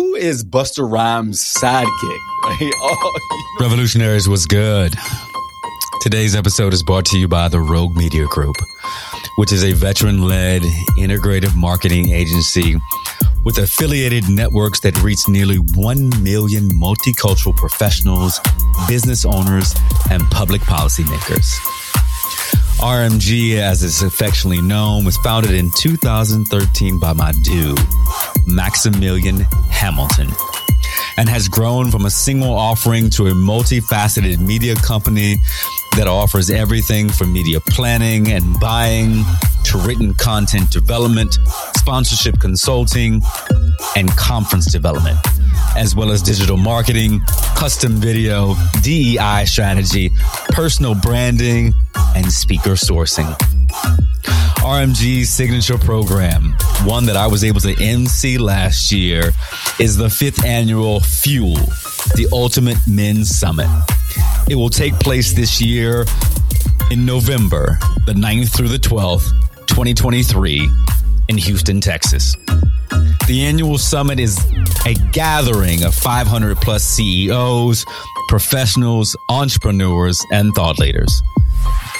who is Busta Rhymes' sidekick? Oh, Revolutionaries was good. Today's episode is brought to you by the Rogue Media Group, which is a veteran led integrative marketing agency with affiliated networks that reach nearly 1 million multicultural professionals, business owners, and public policymakers. RMG, as it's affectionately known, was founded in 2013 by my dude, Maximilian Hamilton, and has grown from a single offering to a multifaceted media company that offers everything from media planning and buying to written content development, sponsorship consulting, and conference development, as well as digital marketing, custom video, DEI strategy, personal branding, and speaker sourcing. RMG's signature program, one that I was able to MC last year, is the fifth annual Fuel, the Ultimate Men's Summit. It will take place this year in November, the 9th through the 12th, 2023, in Houston, Texas. The annual summit is a gathering of 500 plus CEOs, professionals, entrepreneurs, and thought leaders.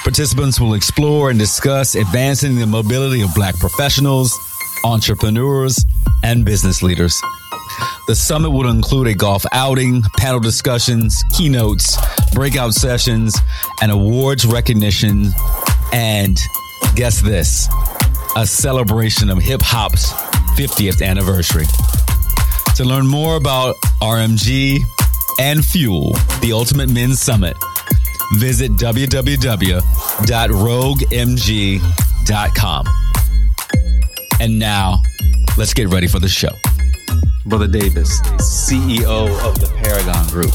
Participants will explore and discuss advancing the mobility of Black professionals, entrepreneurs, and business leaders. The summit will include a golf outing, panel discussions, keynotes, breakout sessions, and awards recognition. And guess this a celebration of hip hop's 50th anniversary. To learn more about RMG and Fuel, the Ultimate Men's Summit, visit www.roguemg.com. And now, let's get ready for the show. Brother Davis, CEO of the Paragon Group.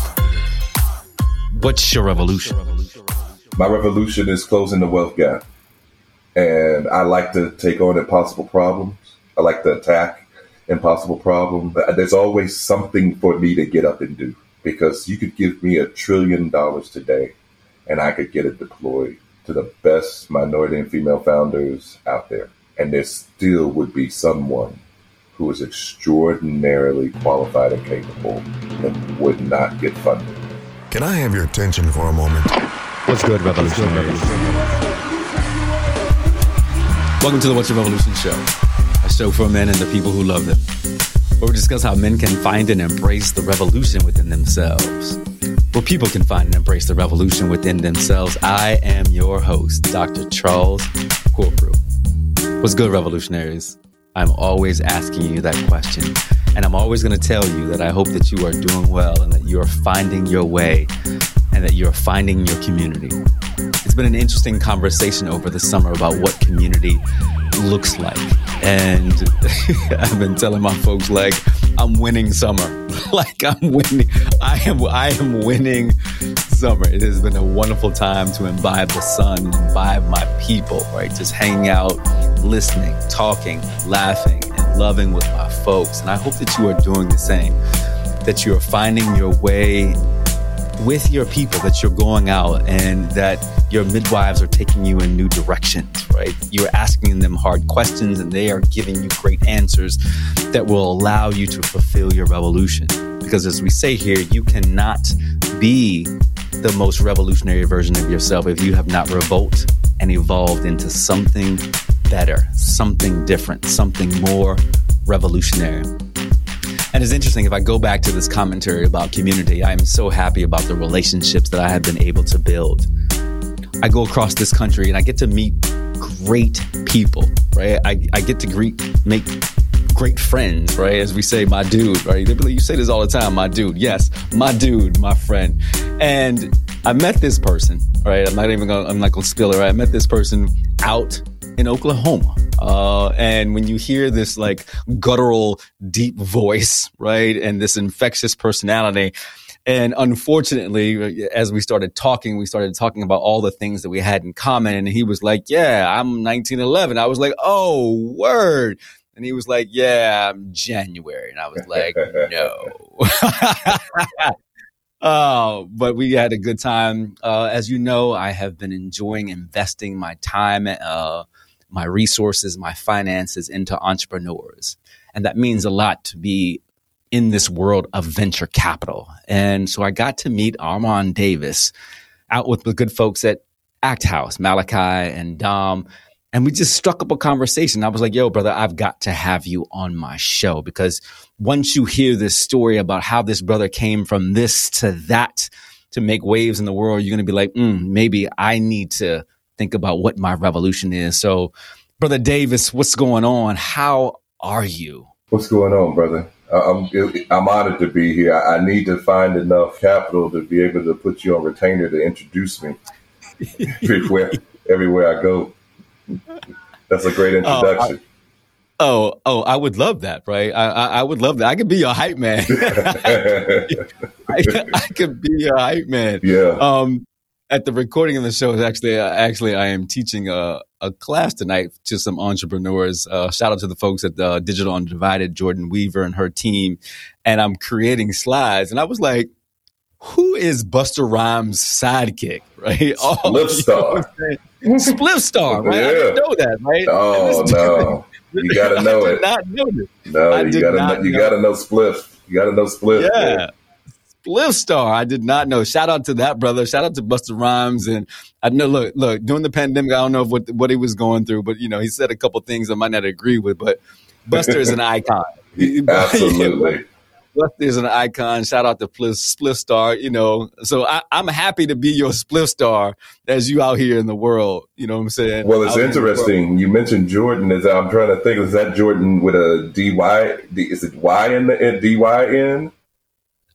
What's your revolution? My revolution is closing the wealth gap. And I like to take on impossible problems. I like to attack impossible problems. There's always something for me to get up and do because you could give me a trillion dollars today and I could get it deployed to the best minority and female founders out there. And there still would be someone who is extraordinarily qualified and capable and would not get funded. Can I have your attention for a moment? What's good, revolutionaries? Welcome to the What's Your Revolution Show, a show for men and the people who love them, where we discuss how men can find and embrace the revolution within themselves. Where people can find and embrace the revolution within themselves. I am your host, Dr. Charles Corprew. What's good, revolutionaries? I'm always asking you that question. And I'm always going to tell you that I hope that you are doing well and that you are finding your way and that you're finding your community. It's been an interesting conversation over the summer about what community looks like. And I've been telling my folks like I'm winning summer. like I'm winning. I am I am winning summer. It has been a wonderful time to imbibe the sun, imbibe my people, right? Just hanging out, listening, talking, laughing, and loving with my folks. And I hope that you are doing the same. That you are finding your way with your people, that you're going out and that your midwives are taking you in new directions, right? You're asking them hard questions and they are giving you great answers that will allow you to fulfill your revolution. Because as we say here, you cannot be the most revolutionary version of yourself if you have not revolted and evolved into something better, something different, something more revolutionary. And it's interesting, if I go back to this commentary about community, I am so happy about the relationships that I have been able to build. I go across this country and I get to meet great people, right? I, I get to greet, make great friends, right? As we say, my dude, right? You say this all the time, my dude. Yes, my dude, my friend. And I met this person, right? I'm not even gonna, I'm not gonna spill it, right? I met this person out in Oklahoma. Uh, and when you hear this like guttural, deep voice, right, and this infectious personality, and unfortunately, as we started talking, we started talking about all the things that we had in common. And he was like, Yeah, I'm 1911. I was like, Oh, word. And he was like, Yeah, I'm January. And I was like, No. Oh, but we had a good time. Uh, as you know, I have been enjoying investing my time, uh, my resources, my finances into entrepreneurs. And that means a lot to be in this world of venture capital. And so I got to meet Armond Davis out with the good folks at Act House, Malachi and Dom. And we just struck up a conversation. I was like, yo, brother, I've got to have you on my show because once you hear this story about how this brother came from this to that to make waves in the world, you're going to be like, mm, maybe I need to think about what my revolution is. So, brother Davis, what's going on? How are you? What's going on, brother? I'm I'm honored to be here. I need to find enough capital to be able to put you on retainer to introduce me everywhere everywhere I go. That's a great introduction. Oh, oh, oh, I would love that, right? I, I, I would love that. I could be your hype man. I, I, could be your hype man. Yeah. Um, at the recording of the show is actually, uh, actually, I am teaching a, a class tonight to some entrepreneurs. Uh, shout out to the folks at the Digital Undivided, Jordan Weaver and her team, and I'm creating slides. And I was like, who is Busta Rhymes' sidekick, right? Oh, Spliff Star. Spliff Star, right? Yeah. I didn't know that, right? Oh, no. You gotta know it. Not know it. No, I you gotta know, you know. gotta know Spliff. You gotta know Spliff. Yeah. Spliff Star. I did not know. Shout out to that brother. Shout out to Busta Rhymes. And I know, look, look, during the pandemic, I don't know what what he was going through, but you know, he said a couple things I might not agree with, but Busta is an icon. Absolutely. Busta's an icon. Shout out to Spliff Star. You know, so I, am happy to be your Spliff Star as you out here in the world. You know what I'm saying? Well, it's out interesting. You mentioned Jordan. Is I'm trying to think. Is that Jordan with a dy? Is it y in the dy in?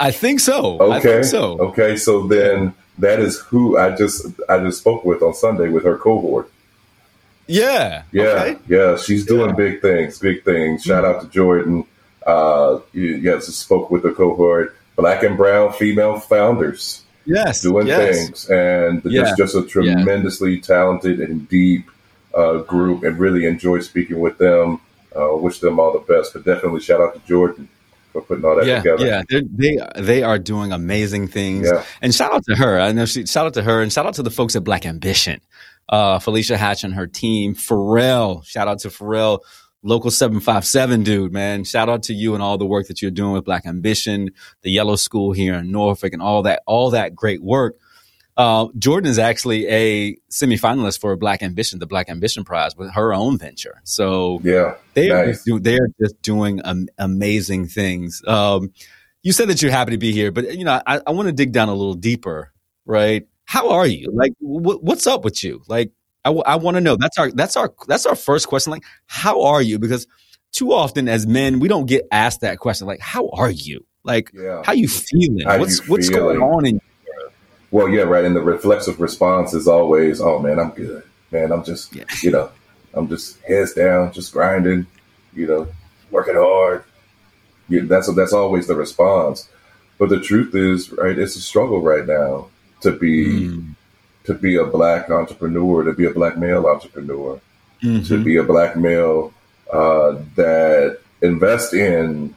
I think so. Okay. Think so. Okay. So then that is who I just I just spoke with on Sunday with her cohort. Yeah. Yeah. Okay. Yeah. She's doing yeah. big things. Big things. Shout mm-hmm. out to Jordan. Uh, you, you spoke with the cohort, black and brown female founders. Yes, doing yes. things, and yeah. it's just a tremendously yeah. talented and deep uh, group, and really enjoy speaking with them. Uh, wish them all the best, but definitely shout out to Jordan for putting all that yeah, together. Yeah, They're, they they are doing amazing things, yeah. and shout out to her. I know she shout out to her, and shout out to the folks at Black Ambition, uh, Felicia Hatch and her team, Pharrell. Shout out to Pharrell Local 757 dude, man. Shout out to you and all the work that you're doing with Black Ambition, the Yellow School here in Norfolk and all that, all that great work. Uh, Jordan is actually a semifinalist for Black Ambition, the Black Ambition Prize with her own venture. So yeah, they are nice. they are just doing um, amazing things. Um, you said that you're happy to be here, but you know, I, I want to dig down a little deeper, right? How are you? Like, wh- what's up with you? Like, I, w- I want to know. That's our that's our that's our first question. Like, how are you? Because too often as men, we don't get asked that question. Like, how are you? Like, yeah. how you feeling? How what's you what's going on in? Well, yeah, right. And the reflexive response is always, "Oh man, I'm good. Man, I'm just yeah. you know, I'm just heads down, just grinding. You know, working hard. Yeah, that's that's always the response. But the truth is, right, it's a struggle right now to be mm to be a black entrepreneur, to be a black male entrepreneur, mm-hmm. to be a black male uh, that invests in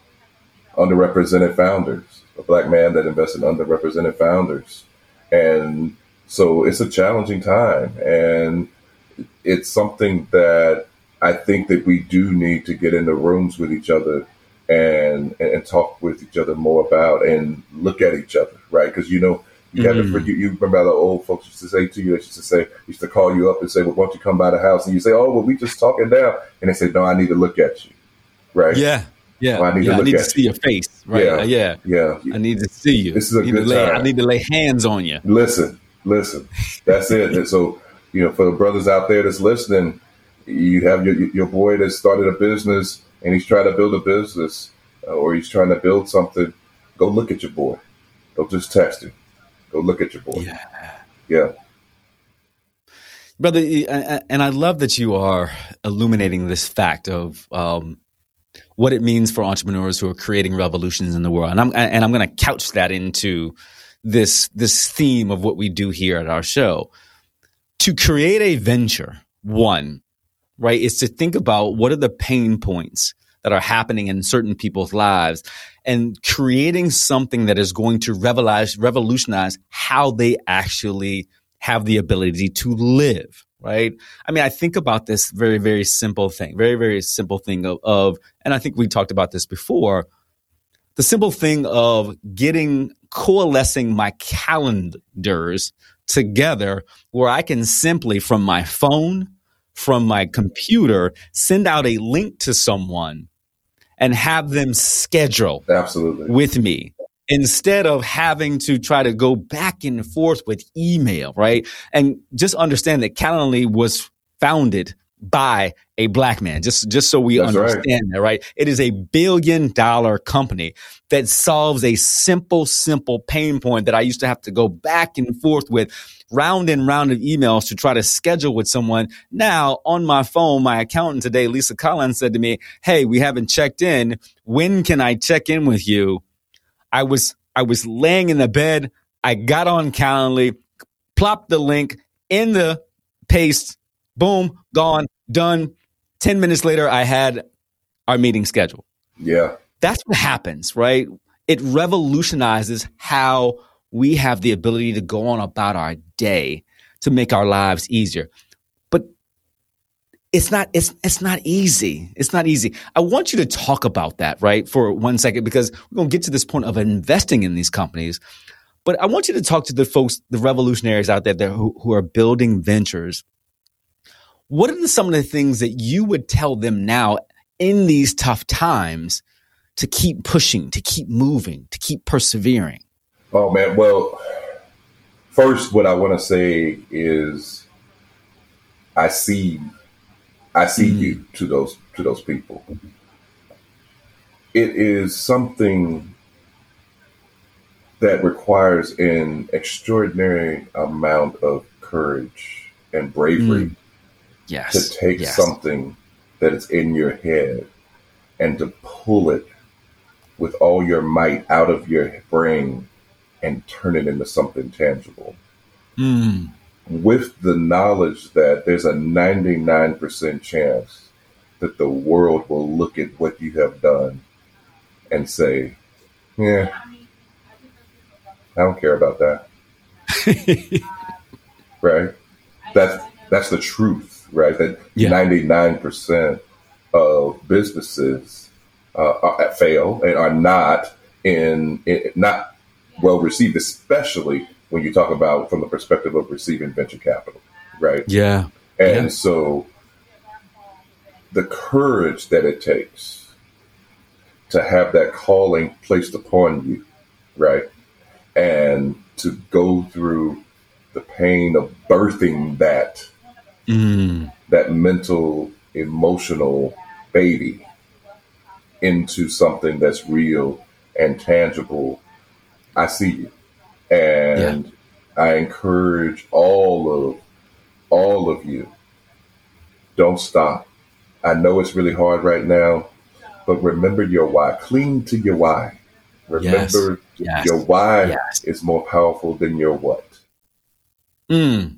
underrepresented founders, a black man that invests in underrepresented founders. And so it's a challenging time. And it's something that I think that we do need to get in the rooms with each other and, and talk with each other more about and look at each other, right? Because, you know, you mm-hmm. have to, you, you remember the old folks used to say to you, they used to say, used to call you up and say, well, why don't you come by the house? And you say, oh, well, we just talking now. And they say, no, I need to look at you. Right. Yeah. Yeah. Well, I need, yeah, to, I need to see you. your face. Right. Yeah. yeah. Yeah. I need to see you. This is a good lay, time. I need to lay hands on you. Listen, listen. That's it. And so, you know, for the brothers out there that's listening, you have your, your boy that started a business and he's trying to build a business uh, or he's trying to build something. Go look at your boy. Don't just text him Go look at your boy. Yeah. Yeah. Brother, and I love that you are illuminating this fact of um, what it means for entrepreneurs who are creating revolutions in the world. And I'm and I'm going to couch that into this this theme of what we do here at our show. To create a venture, one, right, is to think about what are the pain points that are happening in certain people's lives and creating something that is going to revolutionize, revolutionize how they actually have the ability to live right? I mean, I think about this very, very simple thing, very, very simple thing of, of, and I think we talked about this before. the simple thing of getting coalescing my calendars together where I can simply from my phone, from my computer, send out a link to someone and have them schedule Absolutely. with me instead of having to try to go back and forth with email, right? And just understand that Calendly was founded by a black man. Just just so we That's right. understand that, right? It is a billion dollar company that solves a simple, simple pain point that I used to have to go back and forth with round and round of emails to try to schedule with someone. Now on my phone, my accountant today, Lisa Collins, said to me, Hey, we haven't checked in. When can I check in with you? I was I was laying in the bed. I got on Calendly, plopped the link in the paste, boom, gone, done. 10 minutes later, I had our meeting scheduled. Yeah. That's what happens, right? It revolutionizes how we have the ability to go on about our day to make our lives easier. It's not it's it's not easy. It's not easy. I want you to talk about that, right? For one second because we're to get to this point of investing in these companies. But I want you to talk to the folks, the revolutionaries out there who, who are building ventures. What are some of the things that you would tell them now in these tough times to keep pushing, to keep moving, to keep persevering? Oh man. Well, first, what I want to say is, I see, I see Mm. you to those to those people. It is something that requires an extraordinary amount of courage and bravery Yes. to take yes. something that is in your head and to pull it with all your might out of your brain and turn it into something tangible Mm. With the knowledge that there's a 99% chance that the world will look at what you have done and say, yeah, I don't care about that. right? That's that's the truth, right? That Yeah. ninety nine percent of businesses uh, are, fail and are not in, in not well received, especially when you talk about from the perspective of receiving venture capital, right? Yeah. And Yeah. so the courage that it takes to have that calling placed upon you, right? And to go through the pain of birthing that Mm. that mental, emotional baby into something that's real and tangible. I see you. And I encourage all of all of you. Don't stop. I know it's really hard right now, but remember your why. Cling to your why. Remember Yes. your why Yes. is more powerful than your what. Mm.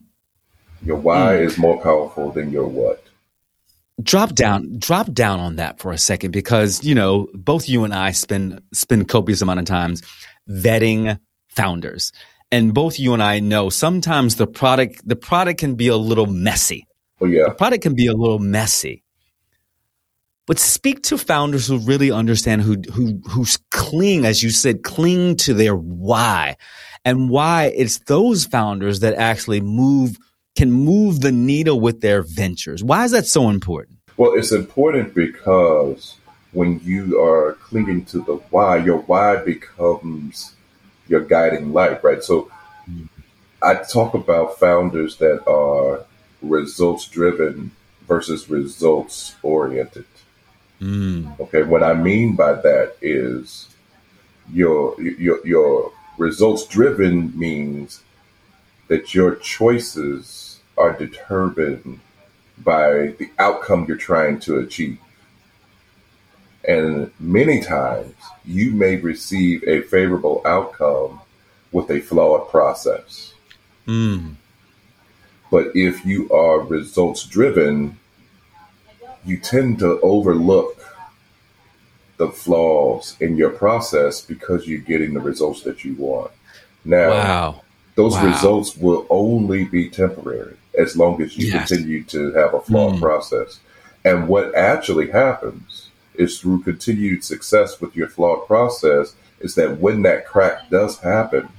Your why is more powerful than your what. drop down drop down on that for a second because you know both you and i spend spend copious amount of times vetting founders. And both you and i know sometimes the product the product can be a little messy. Oh yeah. the product can be a little messy. But speak to founders who really understand who who who's cling as you said cling to their why. And why it's those founders that actually move can move the needle with their ventures. Why is that so important? Well, it's important because when you are clinging to the why, your why becomes your guiding light, right? So I talk about founders that are results driven versus results oriented. Mm. Okay, what I mean by that is your your your results driven means that your choices are determined by the outcome you're trying to achieve. And many times you may receive a favorable outcome with a flawed process. Mm. But if you are results driven, you tend to overlook the flaws in your process because you're getting the results that you want. Now, Wow. those Wow. results will only be temporary as long as you Yes. continue to have a flawed Mm. process. And what actually happens is through continued success with your flawed process is that when that crack does happen,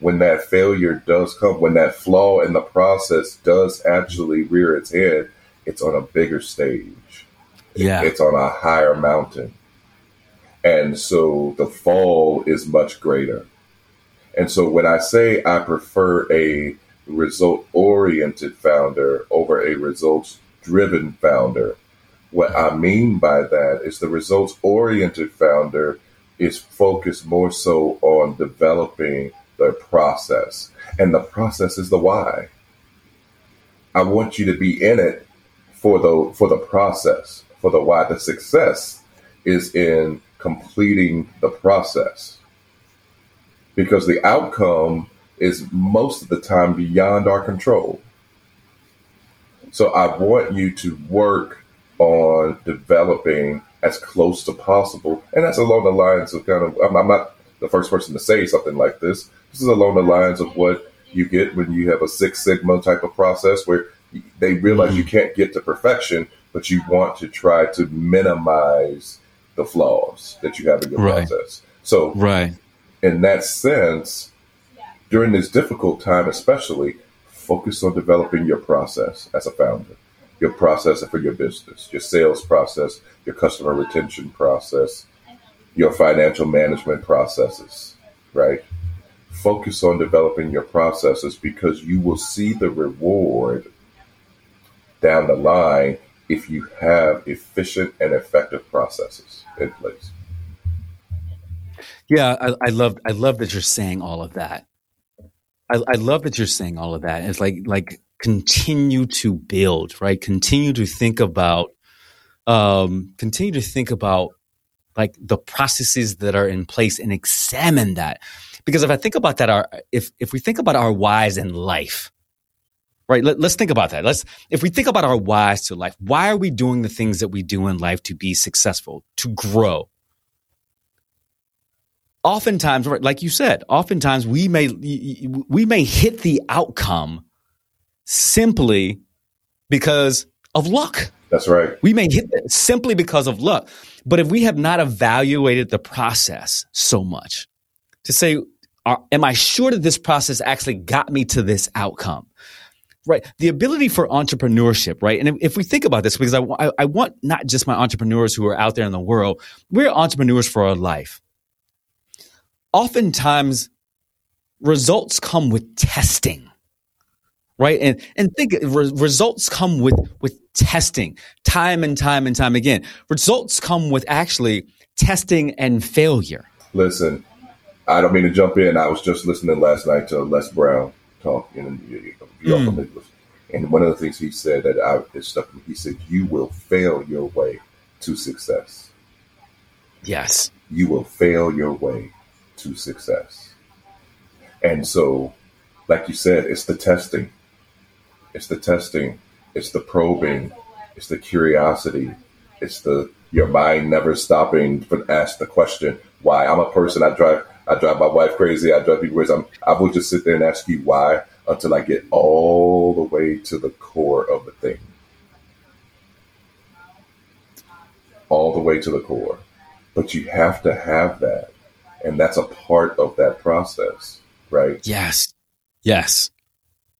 when that failure does come, when that flaw in the process does actually rear its head, it's on a bigger stage. Yeah. It's on a higher mountain. And so the fall is much greater. And so when I say I prefer a result oriented founder over a results driven founder, what I mean by that is the results oriented founder is focused more so on developing the process. And the process is the why. I want you to be in it for the for the process, for the why. The success is in completing the process. Because the outcome is most of the time beyond our control. So I want you to work on developing as close to possible. And that's along the lines of kind of, I'm, I'm not the first person to say something like this. This is along the lines of what you get when you have a Six Sigma type of process where they realize you hmm. can't get to perfection, but you want to try to minimize the flaws that you have in your Right. process. So, Right. in that sense, during this difficult time, especially, focus on developing your process as a founder, your process for your business, your sales process, your customer retention process, your financial management processes, right? Focus on developing your processes because you will see the reward down the line if you have efficient and effective processes in place. Yeah, I, I love I love that you're saying all of that. I, I love that you're saying all of that. It's like like continue to build, right? Continue to think about um continue to think about like the processes that are in place and examine that. Because if I think about that our if if we think about our whys in life, right? Let, let's think about that. Let's if we think about our whys to life, why are we doing the things that we do in life to be successful, to grow? oftentimes right, like you said oftentimes we may we may hit the outcome simply because of luck. That's right. we may hit it simply because of luck. But if we have not evaluated the process so much to say are, am i sure that this process actually got me to this outcome? Right? The ability for entrepreneurship right? And if, if we think about this because I, I, I want not just my entrepreneurs who are out there in the world we're entrepreneurs for our life. Oftentimes results come with testing right and and think re- results come with with testing time and time and time again results come with actually testing and failure Listen, I don't mean to jump in. I was just listening last night to Les Brown talk, and you, Mm. also may listen. and one of the things he said that I it stuck. with me, He said, "You will fail your way to success. yes You will fail your way to success." And so, like you said, it's the testing. It's the testing. It's the probing. It's the curiosity. It's the your mind never stopping to ask the question why. I'm a person. I drive. I drive my wife crazy. I drive people crazy. I'm, I will just sit there and ask you why until I get all the way to the core of the thing. All the way to the core. But you have to have that, and that's a part of that process, right? yes yes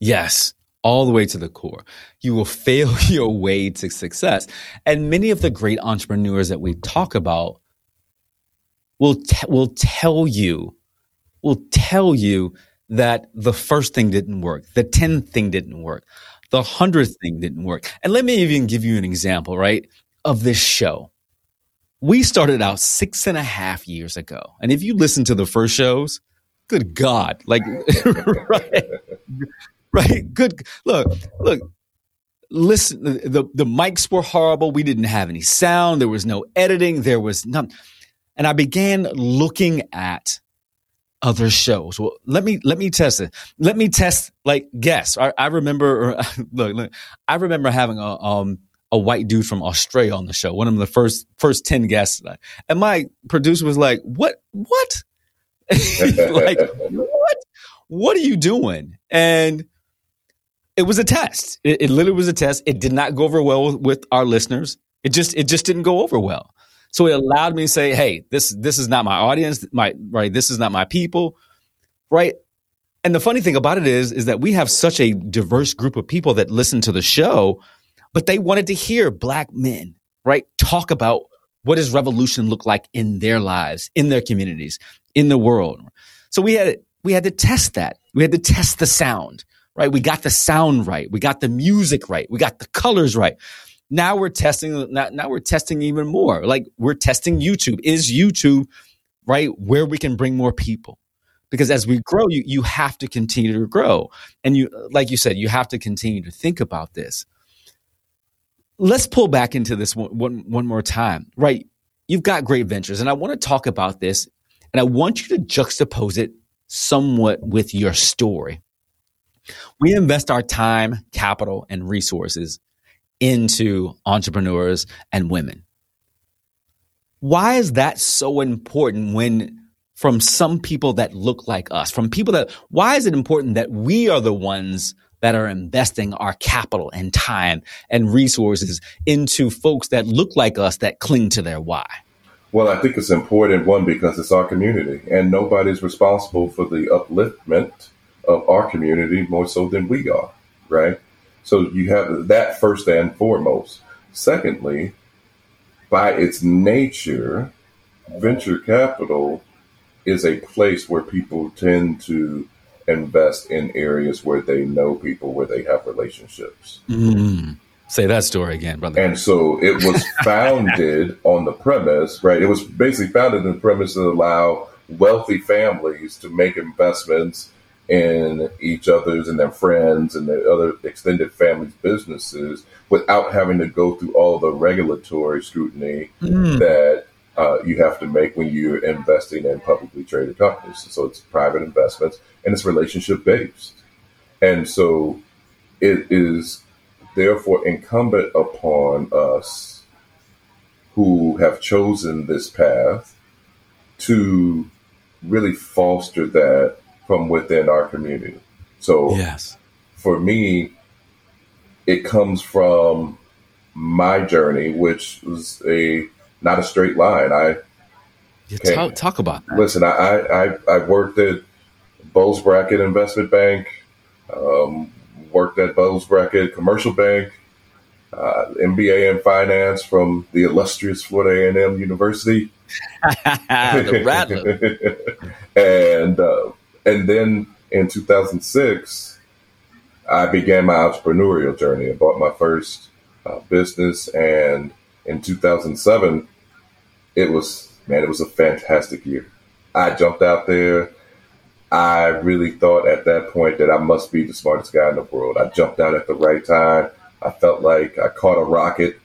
yes all the way to the core you will fail your way to success and many of the great entrepreneurs that we talk about will will tell you will tell you that the first thing didn't work, the tenth thing didn't work, the hundredth thing didn't work. And let me even give you an example, right, of this show. We started out six and a half years ago, and if you listen to the first shows, good God, like right, right, good. Look, look, listen. The the mics were horrible. We didn't have any sound. There was no editing. There was none. And I began looking at other shows. Well, let me let me test it. Let me test like guess. I, I remember look, look, I remember having a um a white dude from Australia on the show. One of the first first ten guests, and my producer was like, "What? What? like what? What are you doing?" And it was a test. It, it literally was a test. It did not go over well with, with our listeners. It just it just didn't go over well. So it allowed me to say, hey, this this is not my audience, my right, this is not my people, right? And the funny thing about it is, is that we have such a diverse group of people that listen to the show, but they wanted to hear black men, right, talk about what does revolution look like in their lives, in their communities, in the world. So we had we had to test that. We had to test the sound, right? We got the sound right. We got the music right. We got the colors right. Now we're testing. Now, we're testing even more. Like we're testing YouTube. Is YouTube right where we can bring more people? Because as we grow, you you have to continue to grow, and you like you said, you have to continue to think about this. Let's pull back into this one, one, one more time, right? You've got great ventures, and I want to talk about this, and I want you to juxtapose it somewhat with your story. We invest our time, capital, and resources into entrepreneurs and women. Why is that so important when from some people that look like us, from people that, why is it important that we are the ones that are investing our capital and time and resources into folks that look like us that cling to their why? Well, I think it's important, one, because it's our community, and nobody's responsible for the upliftment of our community more so than we are, right? So you have that first and foremost. Secondly, by its nature, venture capital is a place where people tend to invest in areas where they know people, where they have relationships. Mm. Say that story again, brother. And so it was founded on the premise, right? It was basically founded on the premise to allow wealthy families to make investments in each other's and their friends and their other extended families' businesses without having to go through all the regulatory scrutiny mm. that uh, you have to make when you're investing in publicly traded companies. So it's private investments and it's relationship based. And so it is therefore incumbent upon us who have chosen this path to really foster that from within our community. So, yes, for me, it comes from my journey, which was a not a straight line. I yeah, talk, talk, about that. Listen, I, I I worked at Bulge Bracket Investment Bank. Um, worked at Bulge Bracket Commercial Bank, uh, MBA in finance from the illustrious Florida A&M University. the Rattler. and uh, and then in 2006, I began my entrepreneurial journey. I bought my first uh, business, and in 2007, it was man, it was a fantastic year. I jumped out there I really thought at that point that I must be the smartest guy in the world. I jumped out at the right time. I felt like I caught a rocket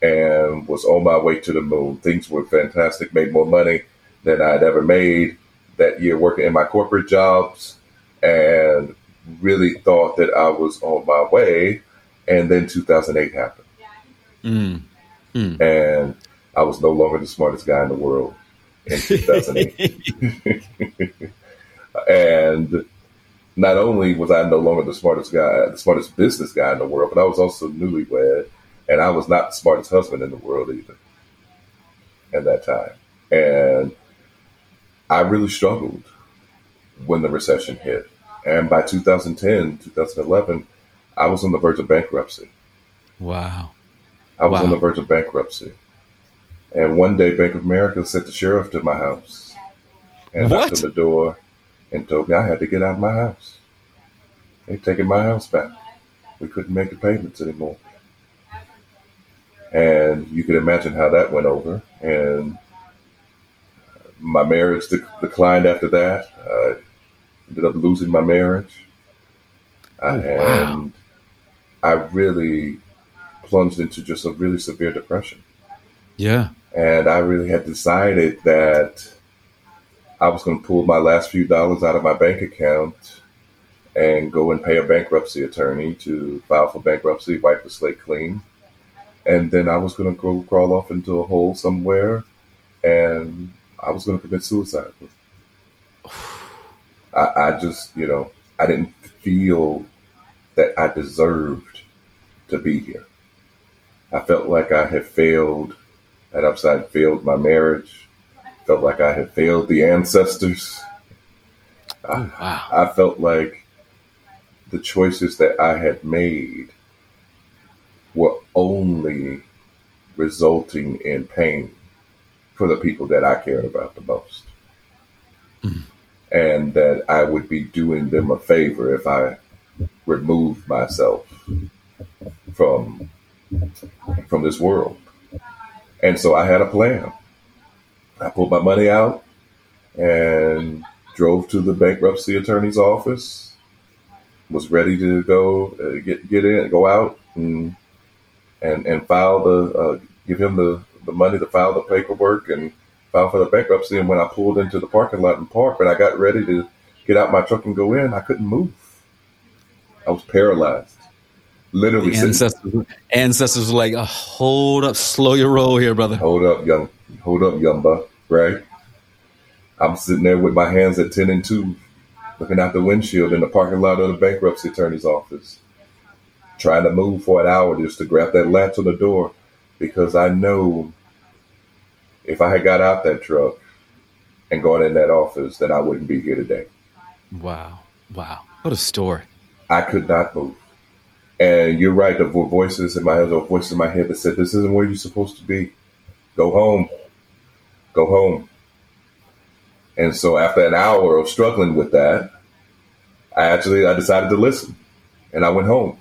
and was on my way to the moon. Things were fantastic, made more money than I'd ever made that year working in my corporate jobs and really thought that I was on my way. And then 2008 happened. Mm. Mm. And I was no longer the smartest guy in the world in 2008. And not only was I no longer the smartest guy, the smartest business guy in the world, but I was also newlywed, and I was not the smartest husband in the world either at that time. And I really struggled when the recession hit. And by 2010, 2011, I was on the verge of bankruptcy. Wow. I was wow. on the verge of bankruptcy. And one day, Bank of America sent the sheriff to my house and what? knocked on the door and told me I had to get out of my house. They'd taken my house back. We couldn't make the payments anymore. And you can imagine how that went over. And my marriage declined after that. I ended up losing my marriage. Oh, and wow. I really plunged into just a really severe depression. Yeah. And I really had decided that I was going to pull my last few dollars out of my bank account and go and pay a bankruptcy attorney to file for bankruptcy, wipe the slate clean. And then I was going to go crawl off into a hole somewhere and I was going to commit suicide. I, I just, you know, I didn't feel that I deserved to be here. I felt like I had failed had upside failed my marriage. Felt like I had failed the ancestors. Oh, wow. I felt like the choices that I had made were only resulting in pain for the people that I cared about the most. Mm. And that I would be doing them a favor if I removed myself from from this world. And so I had a plan. I pulled my money out and drove to the bankruptcy attorney's office. Was ready to go uh, get get in, go out and and and file the uh, give him the the money to file the paperwork and file for the bankruptcy. And when I pulled into the parking lot and parked, and I got ready to get out my truck and go in, I couldn't move. I was paralyzed. Literally, the ancestors, ancestors were like, oh, "Hold up, slow your roll here, brother. Hold up, young, hold up, young buck." Right? I'm sitting there with my hands at ten and two, looking out the windshield in the parking lot of the bankruptcy attorney's office, trying to move for an hour just to grab that latch on the door, because I know if I had got out that truck and gone in that office, that I wouldn't be here today. Wow, wow, what a story! I could not move. And you're right, the voices in my head, there were voices in my head that said, This isn't where you're supposed to be. Go home. Go home. And so after an hour of struggling with that, I actually I decided to listen. And I went home.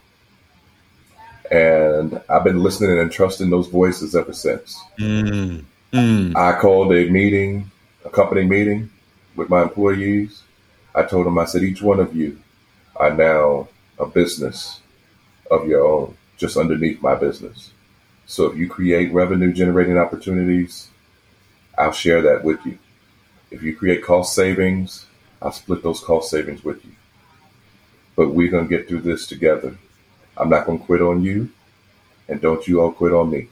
And I've been listening and trusting those voices ever since. Mm, mm. I called a meeting, a company meeting with my employees. I told them, I said, each one of you are now a business of your own, just underneath my business. So if you create revenue generating opportunities, I'll share that with you. If you create cost savings, I'll split those cost savings with you. But we're going to get through this together. I'm not going to quit on you, and don't you all quit on me.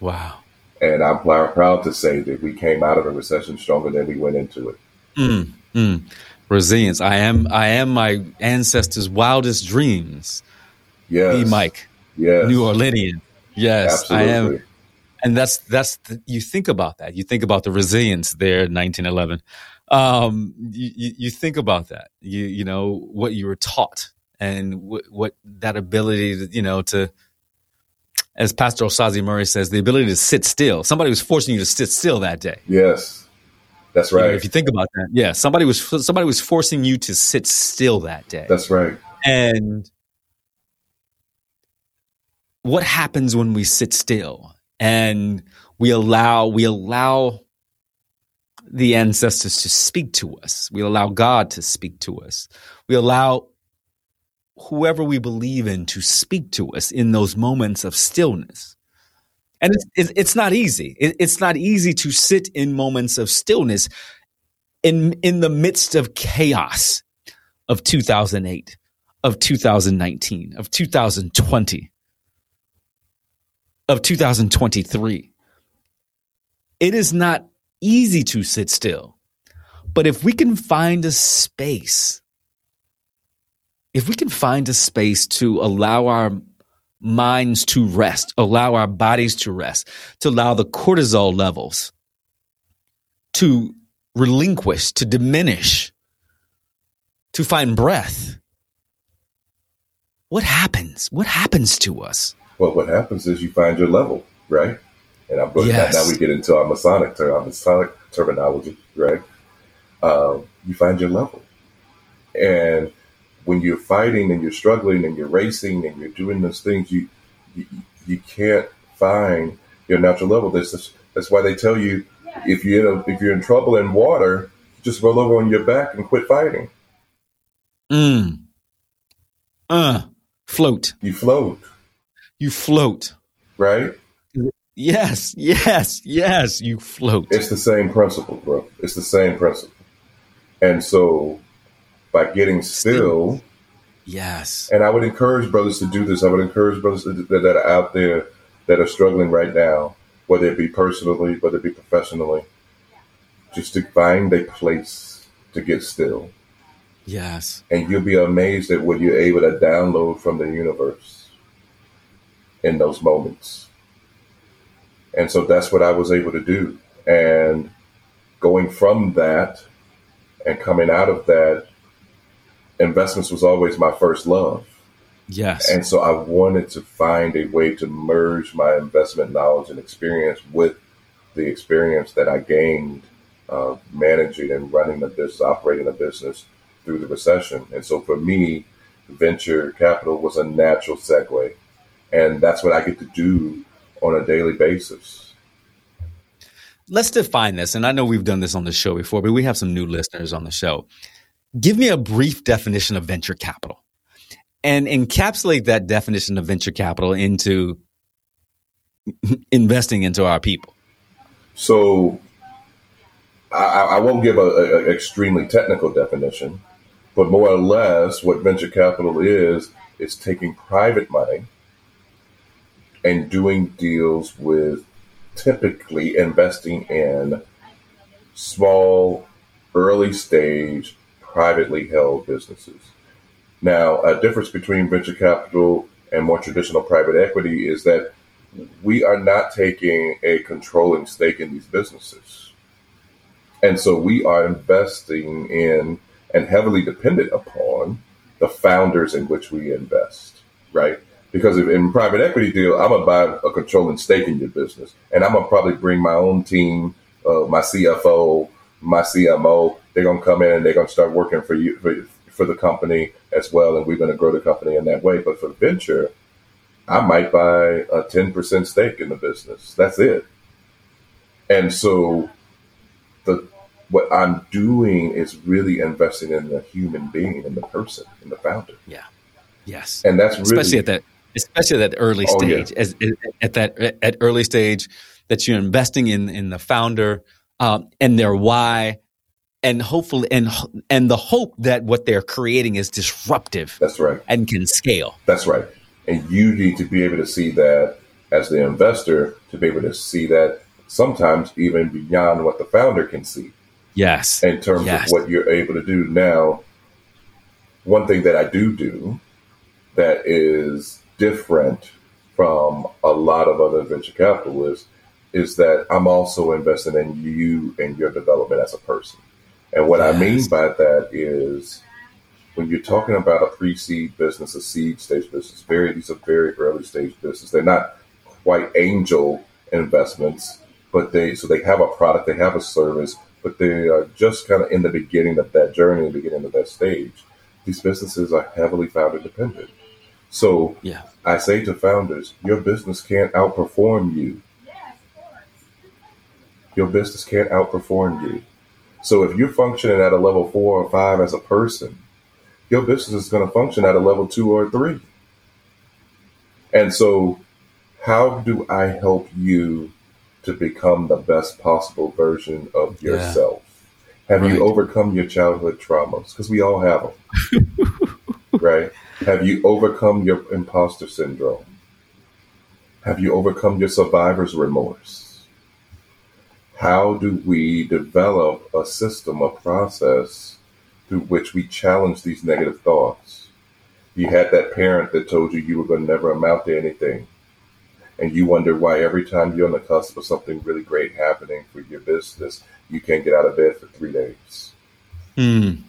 Wow. And I'm proud to say that we came out of a recession stronger than we went into it. Mm, mm. Resilience. I am. I am my ancestors' wildest dreams. Yes. Be Mike. Yes. New Orleanian. Yes, Absolutely. I am. And that's that's the, you think about that. You think about the resilience there in 1911. Um, you, you, you think about that. You you know what you were taught and what, what that ability to you know to as Pastor Osazi Murray says, the ability to sit still. Somebody was forcing you to sit still that day. Yes. That's You know, right. if you think about that, yeah, somebody was somebody was forcing you to sit still that day. That's right. And what happens when we sit still and we allow we allow the ancestors to speak to us. We allow God to speak to us. We allow whoever we believe in to speak to us in those moments of stillness. And it's, it's, not easy. It's not easy to sit in moments of stillness in, in the midst of chaos of 2008, of 2019, of 2020, of 2023. It is not easy to sit still. But if we can find a space, if we can find a space to allow our minds to rest, allow our bodies to rest, to allow the cortisol levels to relinquish, to diminish, to find breath, what happens? What happens to us? Well, what happens is you find your level, right? And I'm going Yes. now we get into our Masonic term, our Masonic terminology, right? Um, you find your level. And when you're fighting and you're struggling and you're racing and you're doing those things, you you, you can't find your natural level. That's just, that's why they tell you if you're in a, if you're in trouble in water, just roll over on your back and quit fighting. Mm. Uh, float. You float, You float. right? Yes, yes, yes, you float. It's the same principle, bro. It's the same principle. And so by getting still, Yes. and I would encourage brothers to do this. I would encourage brothers that, that are out there that are struggling right now, whether it be personally, whether it be professionally, just to find a place to get still. Yes. And you'll be amazed at what you're able to download from the universe in those moments. And so that's what I was able to do. And going from that and coming out of that, investments was always my first love. Yes. And so I wanted to find a way to merge my investment knowledge and experience with the experience that I gained uh, managing and running a business, operating a business through the recession. And so for me, venture capital was a natural segue. And that's what I get to do on a daily basis. Let's define this. And I know we've done this on the show before, but we have some new listeners on the show. Give me a brief definition of venture capital and encapsulate that definition of venture capital into investing into our people. So I, I won't give an extremely technical definition, but more or less what venture capital is, is taking private money and doing deals with typically investing in small, early stage, privately held businesses. Now, a difference between venture capital and more traditional private equity is that we are not taking a controlling stake in these businesses. And so we are investing in and heavily dependent upon the founders in which we invest, right? Because if in private equity deal, I'm gonna buy a controlling stake in your business, and I'm gonna probably bring my own team, uh, my CFO, my CMO. They're gonna come in and they're gonna start working for you for, for the company as well, and we're gonna grow the company in that way. But for venture, I might buy a ten percent stake in the business. That's it. And so, the what I'm doing is really investing in the human being, in the person, in the founder. Yeah. Yes. And that's really, especially at that especially at that early Oh, stage yeah. as, at that at early stage that you're investing in in the founder um, and their why and hopefully and and the hope that what they're creating is disruptive That's right. and can scale That's right. And you need to be able to see that as the investor to be able to see that sometimes even beyond what the founder can see yes in terms Yes. of what you're able to do. Now, one thing that I do do that is different from a lot of other venture capitalists is that I'm also investing in you and your development as a person. And what I mean by that is when you're talking about a pre-seed business, a seed stage business, very these are very early stage business. They're not quite angel investments, but they so they have a product, they have a service, but they are just kind of in the beginning of that journey, the beginning of that stage. These businesses are heavily founder dependent. So yeah I say to founders, your business can't outperform you. Your business can't outperform you. So if you're functioning at a level four or five as a person, your business is going to function at a level two or three. And so, how do I help you to become the best possible version of Yeah. yourself? Have Right. you overcome your childhood traumas? Because we all have them. right? Have you overcome your imposter syndrome? Have you overcome your survivor's remorse? How do we develop a system, a process through which we challenge these negative thoughts? You had that parent that told you you were going to never amount to anything. And you wonder why every time you're on the cusp of something really great happening for your business, you can't get out of bed for three days. Hmm.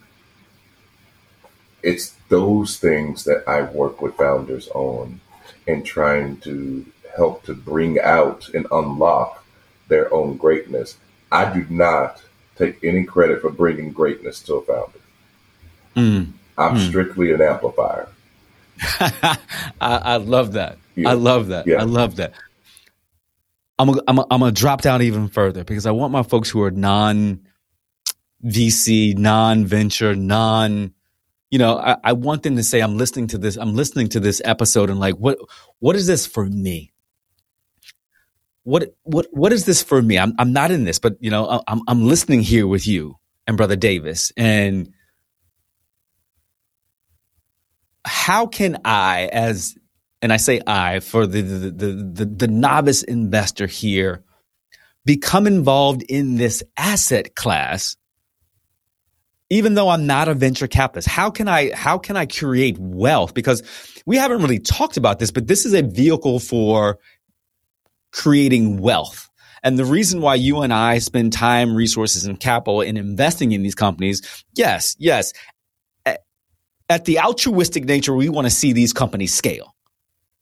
it's those things that I work with founders on and trying to help to bring out and unlock their own greatness. I do not take any credit for bringing greatness to a founder. Mm. I'm strictly an amplifier. I, I love that. Yeah. I love that. Yeah. I love that. I'm I'm I'm gonna drop down even further because I want my folks who are non VC, non venture, non, you know, I, I want them to say, I'm listening to this, I'm listening to this episode and like, what, what is this for me? What, what, what is this for me? I'm, I'm not in this, but you know, I'm, I'm listening here with you and brother Davis and how can I, as and I say I for the the, the the the novice investor here, become involved in this asset class, even though I'm not a venture capitalist? How can I how can I create wealth? Because we haven't really talked about this, but this is a vehicle for creating wealth. And the reason why you and I spend time, resources, and capital in investing in these companies, yes, yes, at the altruistic nature, we want to see these companies scale,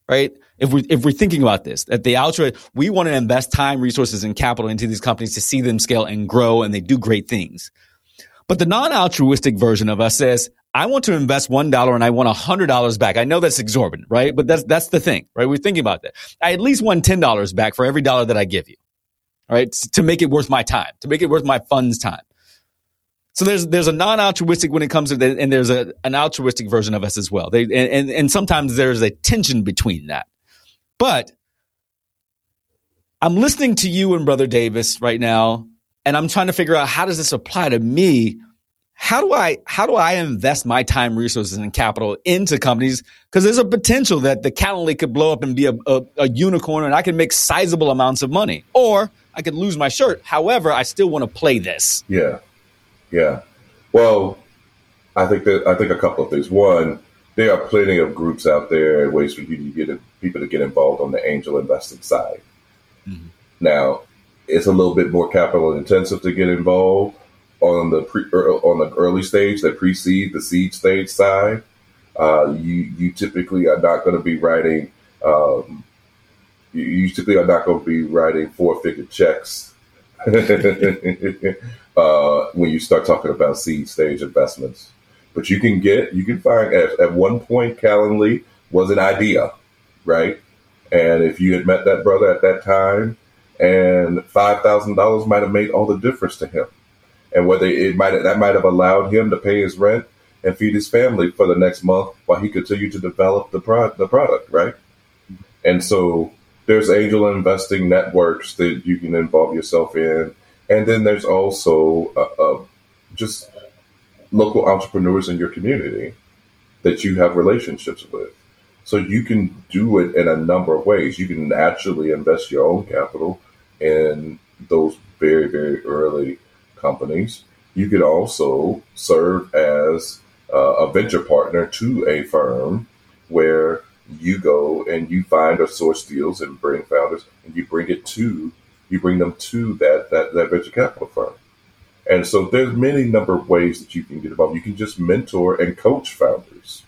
right? If we if we're thinking about this, at the altruistic, we want to invest time, resources, and capital into these companies to see them scale and grow, and they do great things. But the non-altruistic version of us says, I want to invest one dollar and I want a hundred dollars back. I know that's exorbitant, right? But that's that's the thing, right? We're thinking about that. I at least want ten dollars back for every dollar that I give you, right? To make it worth my time, to make it worth my funds time. So there's there's a non-altruistic when it comes to that, and there's a, an altruistic version of us as well. They, and, and sometimes there's a tension between that. But I'm listening to you and Brother Davis right now, and I'm trying to figure out how does this apply to me? How do I how do I invest my time, resources, and capital into companies? Because there's a potential that the Calendly could blow up and be a, a, a unicorn, and I can make sizable amounts of money, or I could lose my shirt. However, I still want to play this. Yeah. Yeah. Well, I think that I think a couple of things. One, there are plenty of groups out there and ways for you to get people to get involved on the angel investing side. Mm-hmm. Now, it's a little bit more capital intensive to get involved on the pre, er, on the early stage, that precede the seed stage side. Uh, you you typically are not going to be writing. Um, you, you typically are not going to be writing four figure checks uh, when you start talking about seed stage investments. But you can get, you can find at, at one point, Calendly was an idea, right? And if you had met that brother at that time, and five thousand dollars might have made all the difference to him, and whether it might that might have allowed him to pay his rent and feed his family for the next month while he continued to develop the pro- the product, right? And so there's angel investing networks that you can involve yourself in and then there's also uh, uh, just local entrepreneurs in your community that you have relationships with. So you can do it in a number of ways. You can naturally invest your own capital in those very, very early companies. You could also serve as uh, a venture partner to a firm where you go and you find or source deals and bring founders and you bring it to you bring them to that that, that venture capital firm. And so there's many number of ways that you can get involved. You can just mentor and coach founders.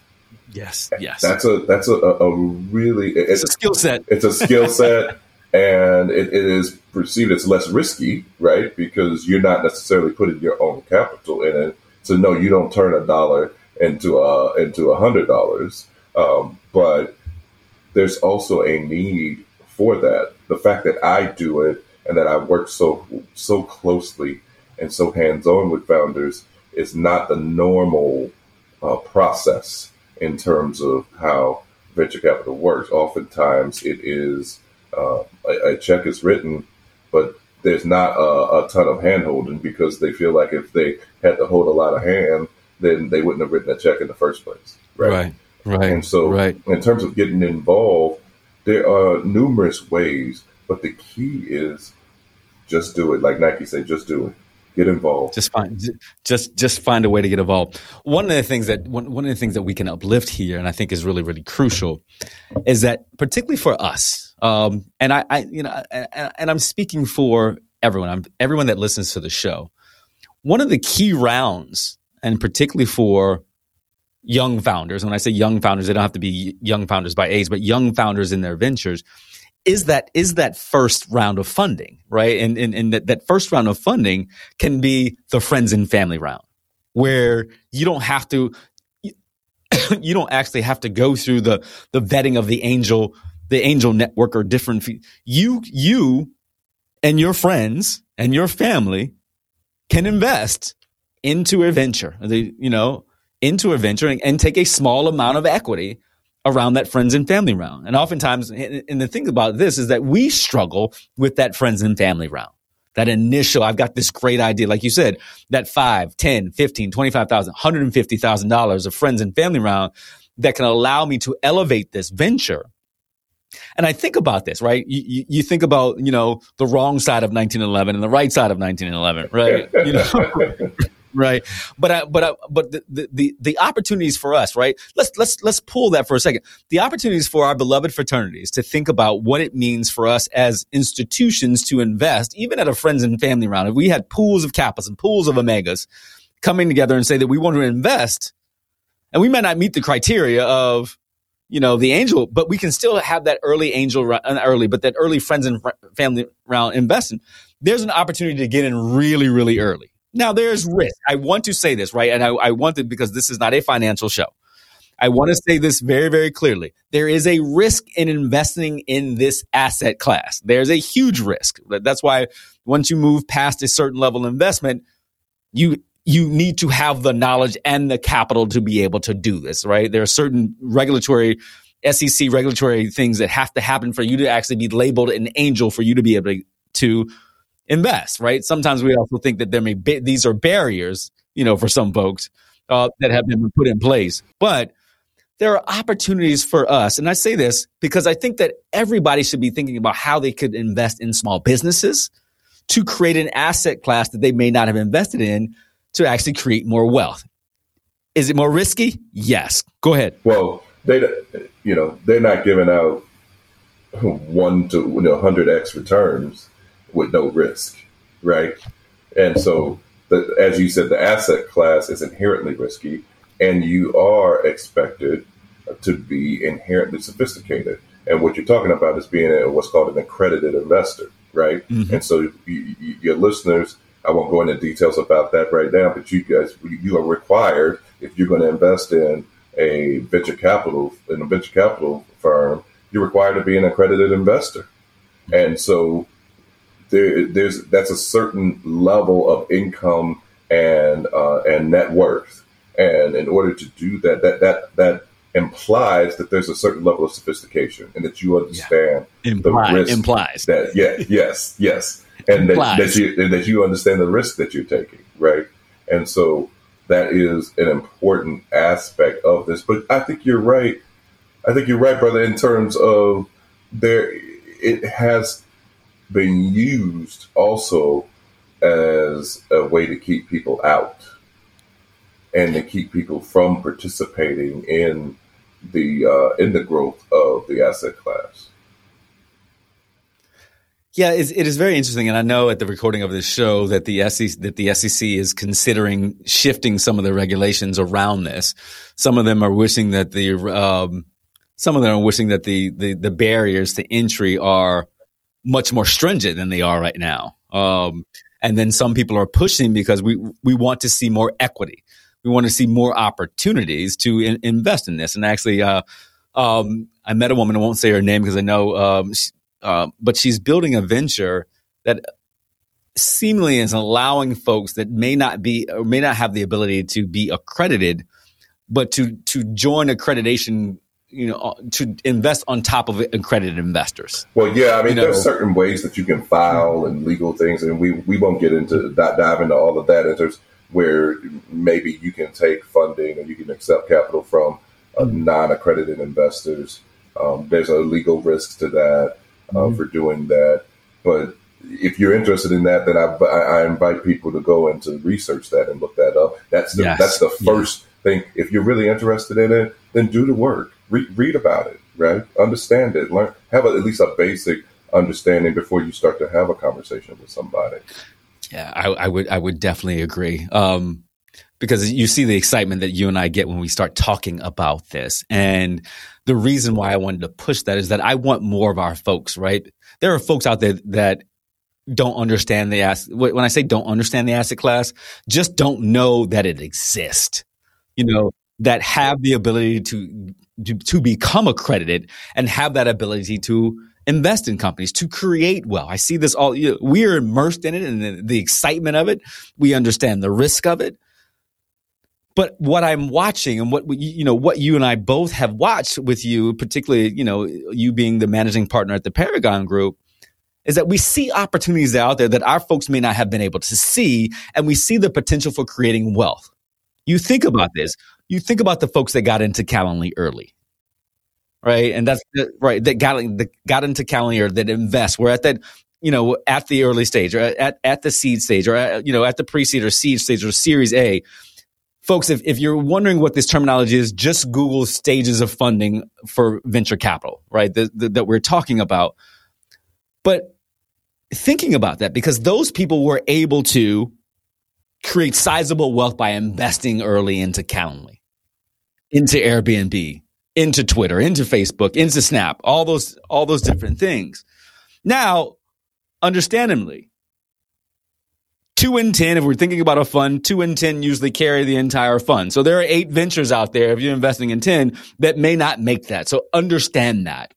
Yes, yes. That's a that's a, a really it's, it's a skill set. It's a skill set, and it, it is perceived as less risky, right? Because you're not necessarily putting your own capital in it. So no, you don't turn a dollar into a into a hundred dollars. Um, but there's also a need for that. The fact that I do it and that I work so so closely and so hands on with founders is not the normal uh, process in terms of how venture capital works. Oftentimes, it is uh, a, a, check is written, but there's not a, a ton of handholding because they feel like if they had to hold a lot of hand, then they wouldn't have written a check in the first place. Right. Right. right. And so, right. in terms of getting involved, there are numerous ways, but the key is just do it. Like Nike said, just do it. Get involved. Just find just just find a way to get involved. One of the things that one, one of the things that we can uplift here, and I think is really really crucial, is that particularly for us, um, and I, I you know, and, and I'm speaking for everyone. I'm everyone that listens to the show. One of the key rounds, and particularly for young founders, when I say young founders, they don't have to be young founders by age, but young founders in their ventures, is that is that first round of funding, right? And and, and that, that first round of funding can be the friends and family round, where you don't have to you don't actually have to go through the the vetting of the angel the angel network or different you you and your friends and your family can invest into a venture you know into a venture and, and take a small amount of equity around that friends and family round. And oftentimes, and the thing about this is that we struggle with that friends and family round. That initial, I've got this great idea. Like you said, that five, 10, 15, 25,000, $150,000 of friends and family round that can allow me to elevate this venture. And I think about this, right? You, you, think about, you know, the wrong side of 1911 and the right side of 1911, right? You know, right? But I, but I, but the, the the opportunities for us, right? Let's let's let's pull that for a second. The opportunities for our beloved fraternities to think about what it means for us as institutions to invest, even at a friends and family round. If we had pools of kappas and pools of omegas coming together and say that we want to invest, and we might not meet the criteria of you know the angel, but we can still have that early angel uh, early, but that early friends and family round investing. There's an opportunity to get in really, really early now, there's risk. I want to say this, right? And I, I want it because this is not a financial show. I want to say this very, very clearly. There is a risk in investing in this asset class. There's a huge risk. That's why once you move past a certain level of investment, you you need to have the knowledge and the capital to be able to do this, right? There are certain regulatory SEC regulatory things that have to happen for you to actually be labeled an angel for you to be able to, to invest, right? Sometimes we also think that there may be, these are barriers, you know, for some folks uh, that have been put in place. But there are opportunities for us. And I say this because I think that everybody should be thinking about how they could invest in small businesses to create an asset class that they may not have invested in to actually create more wealth. Is it more risky? Yes. Go ahead. Well, they, you know, they're not giving out one to you know, 100x returns with no risk, right? And so, the, as you said, the asset class is inherently risky, and you are expected to be inherently sophisticated. And what you're talking about is being a, what's called an accredited investor, right? Mm-hmm. And so, you, you, your listeners, I won't go into details about that right now, but you guys, you are required if you're going to invest in a venture capital in a venture capital firm, you're required to be an accredited investor. And so there, there's that's a certain level of income and uh, and net worth, and in order to do that, that that that implies that there's a certain level of sophistication and that you understand yeah. Imply, the risk implies. that yeah yes yes. And that, that, you and that you understand the risk that you're taking right? And so that is an important aspect of this. But i think you're right. I think you're right brother in terms of there it has been used also as a way to keep people out and to keep people from participating in the uh, in the growth of the asset class. Yeah, it is very interesting, and I know at the recording of this show that the SEC that the SEC is considering shifting some of the regulations around this. Some of them are wishing that the um, some of them are wishing that the, the the barriers to entry are much more stringent than they are right now. Um, and then some people are pushing because we we want to see more equity. We want to see more opportunities to in, invest in this. And actually, uh, um, I met a woman. I won't say her name because I know, um, she, uh, but she's building a venture that seemingly is allowing folks that may not be or may not have the ability to be accredited, but to to join accreditation you know uh, to invest on top of accredited investors. Well yeah i mean you there's certain ways that you can file and legal things and we we won't get into that dive into all of that. And there's where maybe you can take funding and you can accept capital from uh, mm-hmm. non-accredited investors um, there's a legal risk to that uh, mm-hmm. for doing that. But if you're interested in that then I, I, invite people to go and to research that and look that up. That's the, yes. that's the first thing. If you're really interested in it then do the work read, read about it, right? Understand it, learn, have a, at least a basic understanding before you start to have a conversation with somebody. Yeah, I, I would, I would definitely agree. Um, because you see the excitement that you and I get when we start talking about this. And the reason why I wanted to push that is that I want more of our folks, right? There are folks out there that don't understand the asset. When I say don't understand the asset class, just don't know that it exists. You know, that have the ability to to, become accredited and have that ability to invest in companies to create well. I see this all. You know, we are immersed in it and the, the excitement of it. We understand the risk of it. But what I'm watching and what you know what you and I both have watched with you, particularly you know you being the managing partner at the Paragon Group, is that we see opportunities out there that our folks may not have been able to see, and we see the potential for creating wealth. You think about this you think about the folks that got into Calendly early, right? And that's right that got that got into Calendly or that invest. We're at that you know, at the early stage or at, at the seed stage or, at, you know, at the pre-seed or seed stage or series A, folks, if, if you're wondering what this terminology is, just Google stages of funding for venture capital, right? The, the, that we're talking about. But thinking about that, because those people were able to create sizable wealth by investing early into Calendly, into Airbnb, into Twitter, into Facebook, into Snap, all those, all those different things. Now, understandably, two in 10, if we're thinking about a fund, two in 10 usually carry the entire fund. So there are eight ventures out there, if you're investing in 10, that may not make that. So understand that.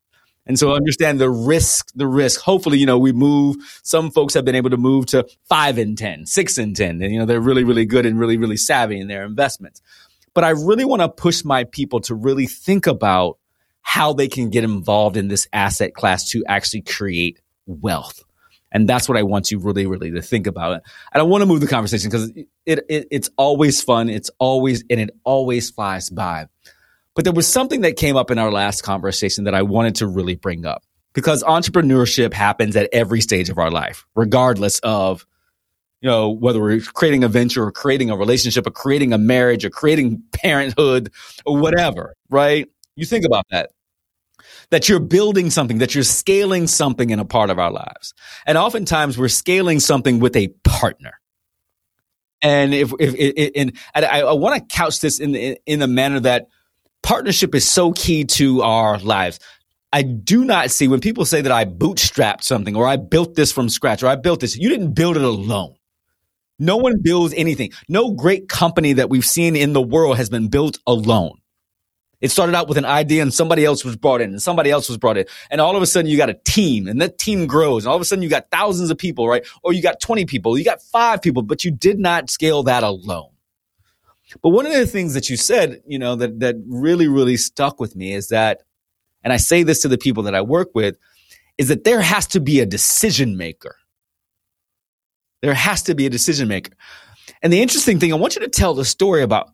And so understand the risk, the risk. Hopefully, you know, we move. Some folks have been able to move to five in 10, six in 10. And, you know, they're really, really good and really, really savvy in their investments. But I really want to push my people to really think about how they can get involved in this asset class to actually create wealth. And that's what I want you really, really to think about. And I want to move the conversation because it, it, it's always fun. It's always, and it always flies by. But there was something that came up in our last conversation that I wanted to really bring up because entrepreneurship happens at every stage of our life, regardless of, you know, whether we're creating a venture or creating a relationship or creating a marriage or creating parenthood or whatever, right? You think about that that you're building something, that you're scaling something in a part of our lives. And oftentimes we're scaling something with a partner. And if, if, if and I, I want to couch this in the, in a manner that partnership is so key to our lives. I do not see when people say that I bootstrapped something or I built this from scratch or I built this, you didn't build it alone. No one builds anything. No great company that we've seen in the world has been built alone. It started out with an idea and somebody else was brought in and somebody else was brought in. And all of a sudden you got a team and that team grows. And all of a sudden you got thousands of people, right? Or you got 20 people, you got five people, but you did not scale that alone. But one of the things that you said, you know, that, that really, really stuck with me is that, and I say this to the people that I work with, is that there has to be a decision maker. There has to be a decision maker. And the interesting thing, I want you to tell the story about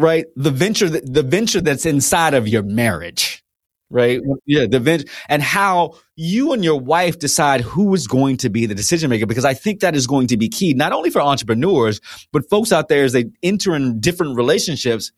right? The venture, that, the venture that's inside of your marriage, right? Yeah, the venture and how you and your wife decide who is going to be the decision maker, because I think that is going to be key, not only for entrepreneurs, but folks out there as they enter in different relationships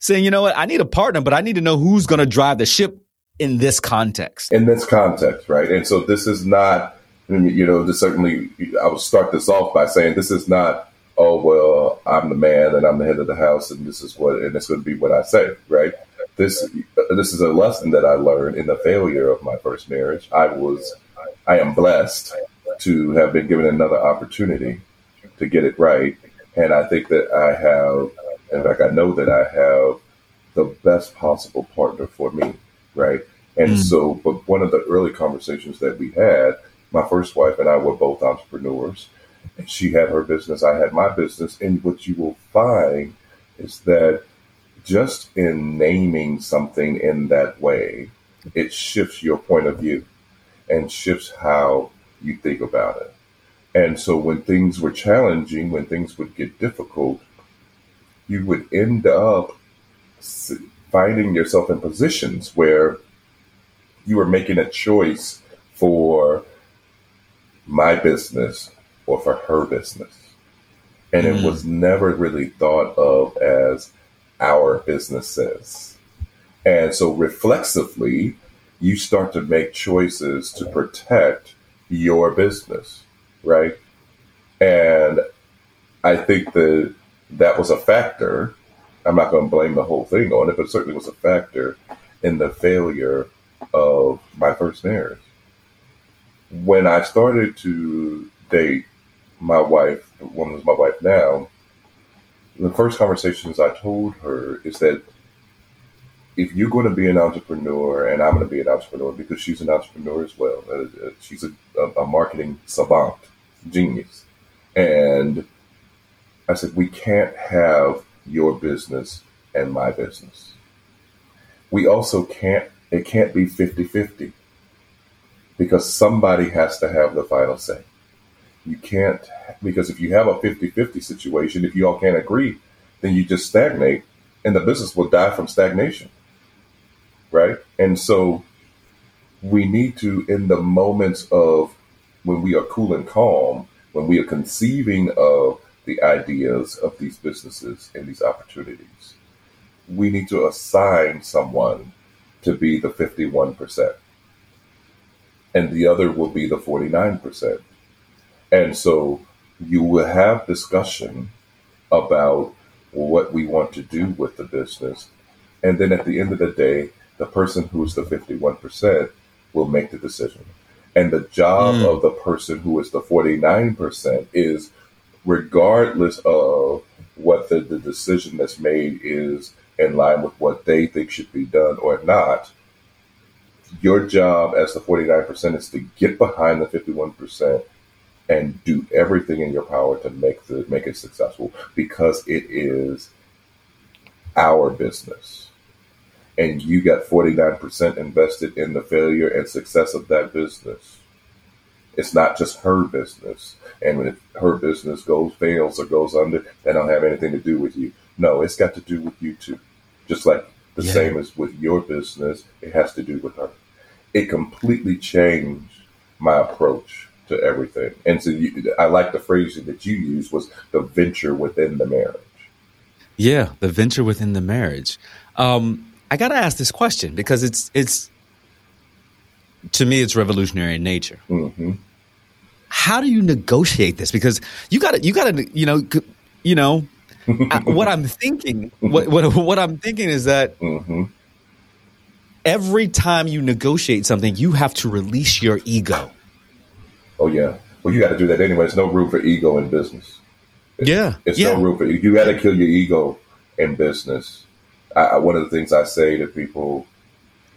saying, you know what, I need a partner, but I need to know who's going to drive the ship in this context. In this context, right? And so this is not, you know, this certainly, I will start this off by saying this is not oh well i'm the man and i'm the head of the house and this is what and it's going to be what i say right? This this is a lesson that i learned in the failure of my first marriage. I was i am blessed to have been given another opportunity to get it right. And i think that i have in fact i know that i have the best possible partner for me right? And mm. so but one of the early conversations that we had my first wife and i were both entrepreneurs she had her business, I had my business. And what you will find is that just in naming something in that way, it shifts your point of view and shifts how you think about it. And so when things were challenging, when things would get difficult, you would end up finding yourself in positions where you were making a choice for my business or for her business. And mm. it was never really thought of as our businesses. And so reflexively, you start to make choices to protect your business, right? And I think that that was a factor. I'm not going to blame the whole thing on it, but it certainly was a factor in the failure of my first marriage. When I started to date my wife, the woman who's my wife now, the first conversations I told her is that if you're going to be an entrepreneur, and I'm going to be an entrepreneur because she's an entrepreneur as well, uh, uh, she's a, a marketing savant, genius. And I said, we can't have your business and my business. We also can't, it can't be 50 50 because somebody has to have the final say. You can't, because if you have a 50 50 situation, if you all can't agree, then you just stagnate and the business will die from stagnation. Right. And so we need to, in the moments of when we are cool and calm, when we are conceiving of the ideas of these businesses and these opportunities, we need to assign someone to be the 51%. And the other will be the 49%. And so you will have discussion about what we want to do with the business. And then at the end of the day, the person who is the 51% will make the decision. And the job mm. of the person who is the 49% is, regardless of what the, the decision that's made is in line with what they think should be done or not, your job as the 49% is to get behind the 51% and do everything in your power to make the make it successful because it is our business. And you got 49% invested in the failure and success of that business. It's not just her business. And if her business goes fails or goes under, they don't have anything to do with you. No, it's got to do with you too. Just like the yeah. same as with your business, it has to do with her. It completely changed my approach to everything. And so you, I like the phrasing that you used was the venture within the marriage. Yeah, the venture within the marriage. Um, I got to ask this question because it's it's to me it's revolutionary in nature. Mm-hmm. How do you negotiate this? Because you got to you got to you know you know what I'm thinking what, what what I'm thinking is that. Mm-hmm. Every time you negotiate something, you have to release your ego. Oh yeah. Well, you got to do that anyway. There's no room for ego in business. It's, yeah. It's yeah. no room for you. Got to kill your ego in business. I, one of the things I say to people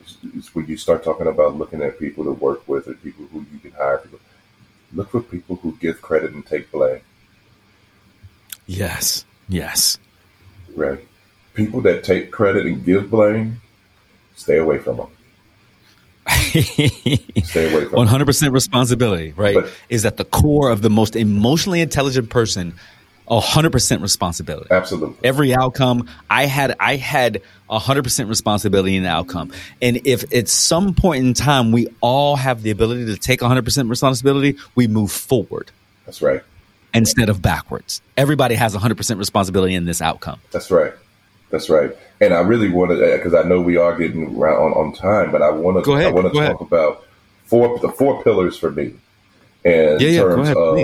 is, is, when you start talking about looking at people to work with or people who you can hire, people, look for people who give credit and take blame. Yes. Yes. Right. People that take credit and give blame, stay away from them. Stay away from 100% responsibility, right? But, is at the core of the most emotionally intelligent person. 100% responsibility. Absolutely. Every outcome I had I had 100% responsibility in the outcome. And if at some point in time we all have the ability to take 100% responsibility, we move forward. That's right. Instead of backwards. Everybody has 100% responsibility in this outcome. That's right. That's right. And I really want to, uh, because I know we are getting around on, on time, but I want to, I want to talk ahead. about four the four pillars for me. And yeah, yeah, terms ahead, of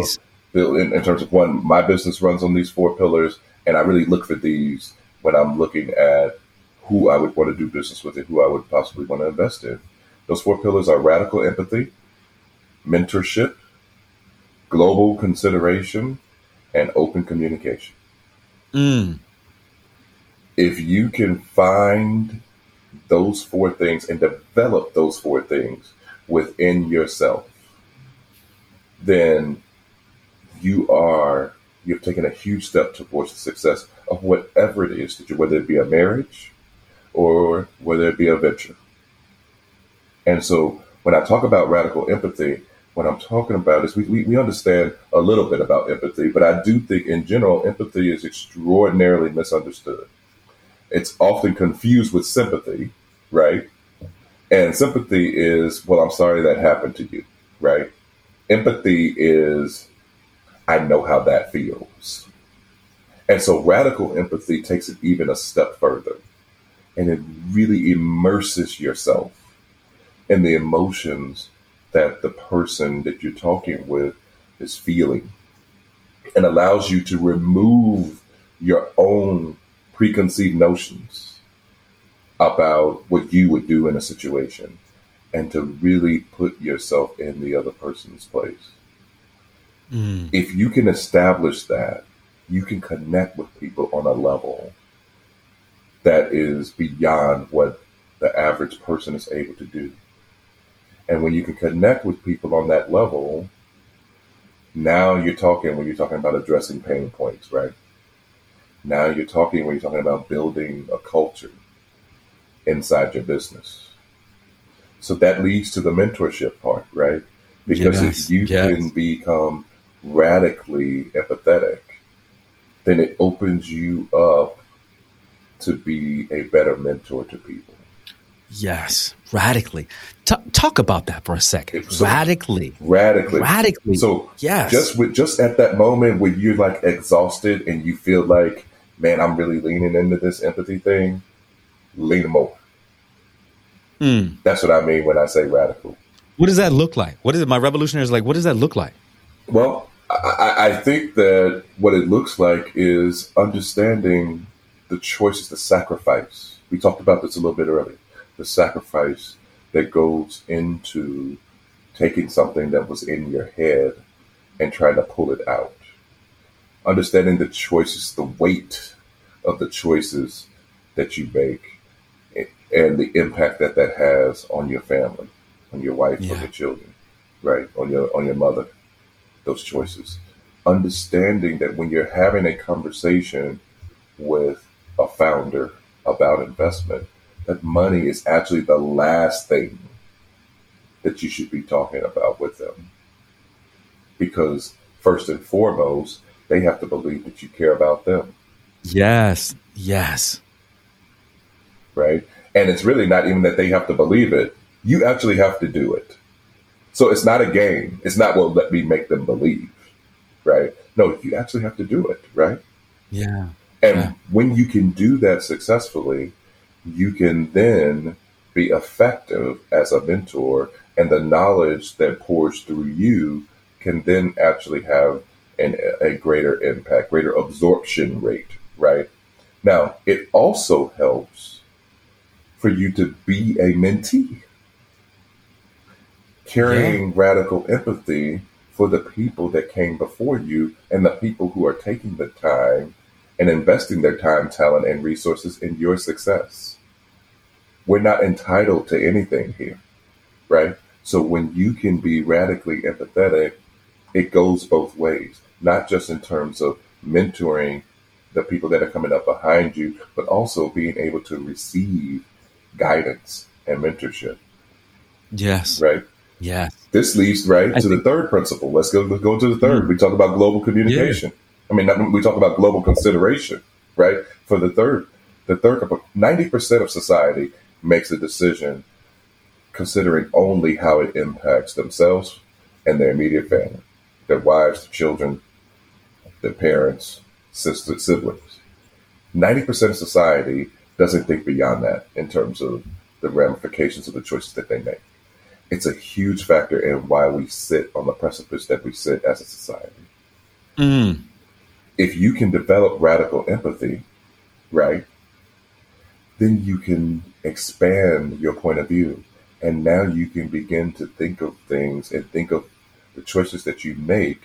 in, in, terms of one, my business runs on these four pillars, and I really look for these when I'm looking at who I would want to do business with and who I would possibly want to invest in. Those four pillars are radical empathy, mentorship, global consideration, and open communication. Mm if you can find those four things and develop those four things within yourself, then you are you've taken a huge step towards the success of whatever it is that you whether it be a marriage or whether it be a venture. And so when I talk about radical empathy, what I'm talking about is we, we, we understand a little bit about empathy, but I do think in general empathy is extraordinarily misunderstood it's often confused with sympathy, right? And sympathy is, well, I'm sorry that happened to you, right? Empathy is, I know how that feels. And so radical empathy takes it even a step further. And it really immerses yourself in the emotions that the person that you're talking with is feeling and allows you to remove your own preconceived notions about what you would do in a situation and to really put yourself in the other person's place. Mm. If you can establish that, you can connect with people on a level that is beyond what the average person is able to do. And when you can connect with people on that level, now you're talking when you're talking about addressing pain points, right? Now you're talking when you're talking about building a culture inside your business. So that leads to the mentorship part, right? Because yes, if you yes. can become radically empathetic, then it opens you up to be a better mentor to people. Yes, radically. T- talk about that for a second. So, radically, radically, radically. So, yes, just with just at that moment when you're like exhausted and you feel like, man, I'm really leaning into this empathy thing. Lean more. Mm. That's what I mean when I say radical. What does that look like? What is it? My revolutionaries like. What does that look like? Well, I, I think that what it looks like is understanding the choices, the sacrifice. We talked about this a little bit earlier. The sacrifice that goes into taking something that was in your head and trying to pull it out. Understanding the choices, the weight of the choices that you make, and the impact that that has on your family, on your wife, yeah. on your children, right, on your on your mother. Those choices. Understanding that when you're having a conversation with a founder about investment, that money is actually the last thing that you should be talking about with them. Because first and foremost, they have to believe that you care about them. Yes, yes. Right? And it's really not even that they have to believe it, you actually have to do it. So it's not a game. It's not, well, let me make them believe. Right? No, you actually have to do it. Right? Yeah. And yeah. when you can do that successfully, you can then be effective as a mentor, and the knowledge that pours through you can then actually have an, a greater impact, greater absorption rate, right? Now, it also helps for you to be a mentee, carrying yeah. radical empathy for the people that came before you and the people who are taking the time and investing their time, talent, and resources in your success. We're not entitled to anything here, right? So when you can be radically empathetic, it goes both ways, not just in terms of mentoring the people that are coming up behind you, but also being able to receive guidance and mentorship. Yes. Right? Yes. This leads right I to the third principle. Let's go let's go to the 3rd mm-hmm. We talk about global communication. Yeah. I mean, we talk about global consideration, right? For the third, the third, ninety percent of society makes a decision considering only how it impacts themselves and their immediate family, their wives, children, their parents, sisters, siblings. Ninety percent of society doesn't think beyond that in terms of the ramifications of the choices that they make. It's a huge factor in why we sit on the precipice that we sit as a society. Mm if you can develop radical empathy, right, then you can expand your point of view. And now you can begin to think of things and think of the choices that you make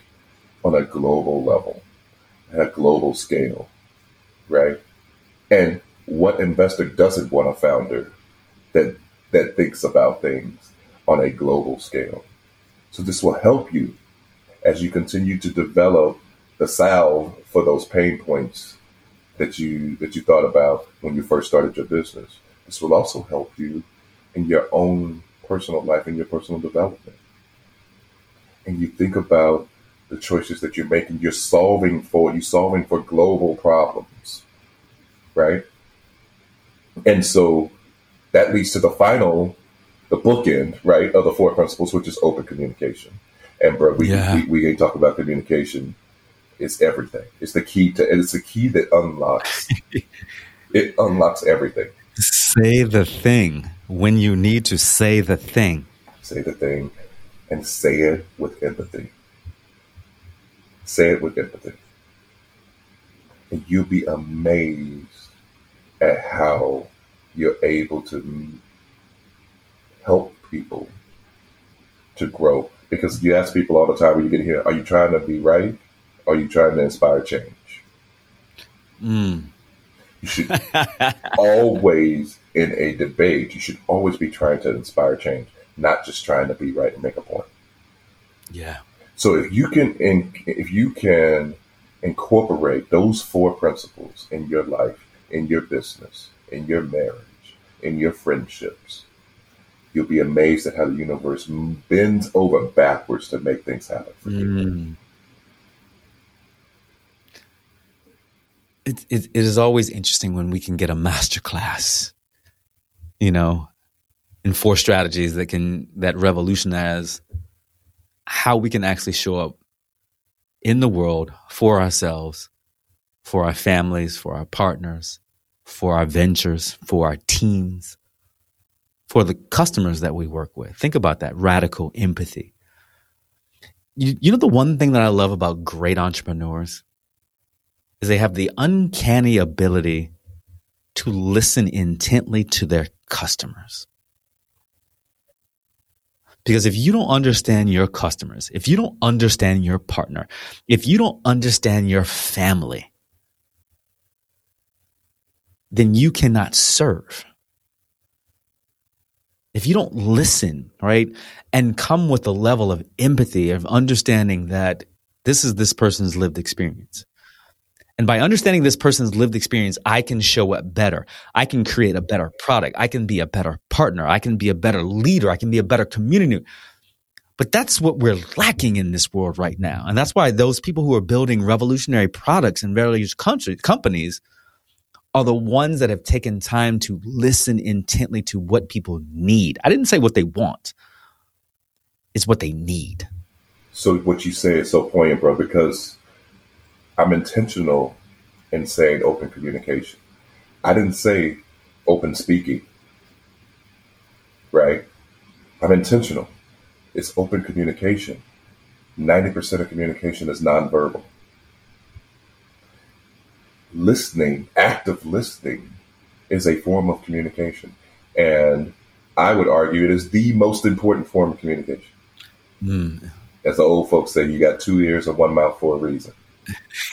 on a global level, at a global scale, right? And what investor doesn't want a founder that that thinks about things on a global scale? So this will help you as you continue to develop the salve for those pain points that you that you thought about when you first started your business. This will also help you in your own personal life and your personal development. And you think about the choices that you're making. You're solving for you're solving for global problems, right? And so that leads to the final, the bookend, right, of the four principles, which is open communication. And bro, we yeah. we, we ain't talk about communication is everything. It's the key to, it's the key that unlocks. it unlocks everything. Say the thing when you need to say the thing. Say the thing, and say it with empathy. Say it with empathy, and you'll be amazed at how you're able to help people to grow. Because you ask people all the time when you get here, are you trying to be right? Are you trying to inspire change? Mm. You should always, in a debate, you should always be trying to inspire change, not just trying to be right and make a point. Yeah. So if you can, if you can incorporate those four principles in your life, in your business, in your marriage, in your friendships, you'll be amazed at how the universe bends over backwards to make things happen for you. Mm. It, it, it is always interesting when we can get a master class, you know, in four strategies that can that revolutionize how we can actually show up in the world for ourselves, for our families, for our partners, for our ventures, for our teams, for the customers that we work with. Think about that radical empathy. You, you know, the one thing that I love about great entrepreneurs is they have the uncanny ability to listen intently to their customers. Because if you don't understand your customers, if you don't understand your partner, if you don't understand your family, then you cannot serve. If you don't listen, right, and come with a level of empathy, of understanding that this is this person's lived experience. And by understanding this person's lived experience, I can show up better. I can create a better product. I can be a better partner. I can be a better leader. I can be a better community. But that's what we're lacking in this world right now. And that's why those people who are building revolutionary products in various country, companies are the ones that have taken time to listen intently to what people need. I didn't say what they want. It's what they need. So what you say is so poignant, bro, because I'm intentional in saying open communication. I didn't say open speaking, right? I'm intentional. It's open communication. 90% of communication is nonverbal. Listening, active listening, is a form of communication. And I would argue it is the most important form of communication. Mm. As the old folks say, you got two ears and one mouth for a reason.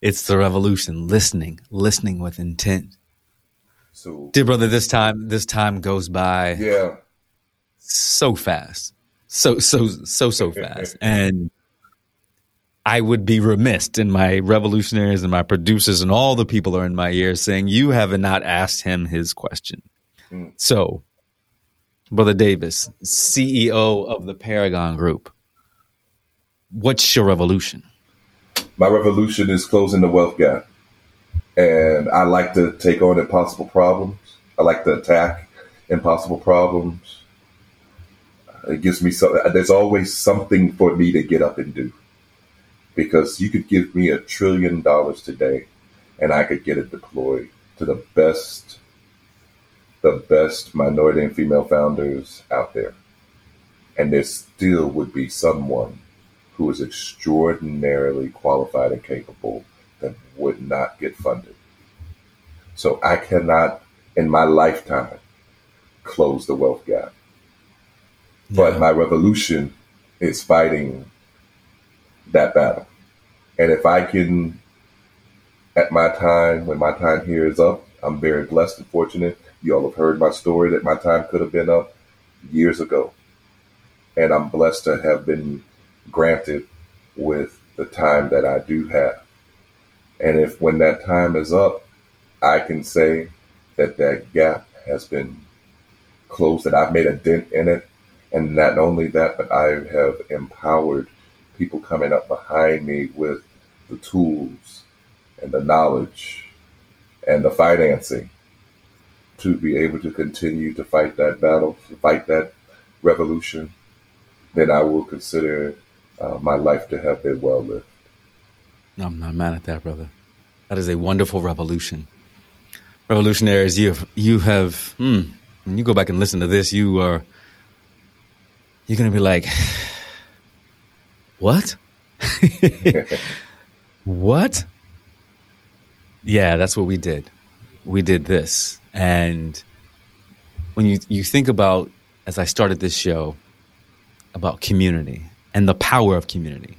it's the revolution. Listening, listening with intent. So, dear brother, this time this time goes by. Yeah. So fast, so so so so fast, and I would be remiss in my revolutionaries and my producers and all the people are in my ear saying you have not asked him his question. Mm. So, brother Davis, CEO of the Paragon Group, what's your revolution? My revolution is closing the wealth gap. And I like to take on impossible problems. I like to attack impossible problems. It gives me something. there's always something for me to get up and do. Because you could give me a trillion dollars today and I could get it deployed to the best the best minority and female founders out there. And there still would be someone who is extraordinarily qualified and capable that would not get funded. So I cannot, in my lifetime, close the wealth gap. Yeah. But my revolution is fighting that battle. And if I can, at my time, when my time here is up, I'm very blessed and fortunate. You all have heard my story that my time could have been up years ago. And I'm blessed to have been granted with the time that I do have. And if when that time is up, I can say that that gap has been closed, that I've made a dent in it. And not only that, but I have empowered people coming up behind me with the tools and the knowledge and the financing to be able to continue to fight that battle, to fight that revolution, then I will consider uh, my life to have been well lived. I'm not mad at that, brother. That is a wonderful revolution. Revolutionaries, you have, you have hmm, when you go back and listen to this, you are, you're going to be like, what? what? Yeah, that's what we did. We did this. And when you, you think about, as I started this show, about community and the power of community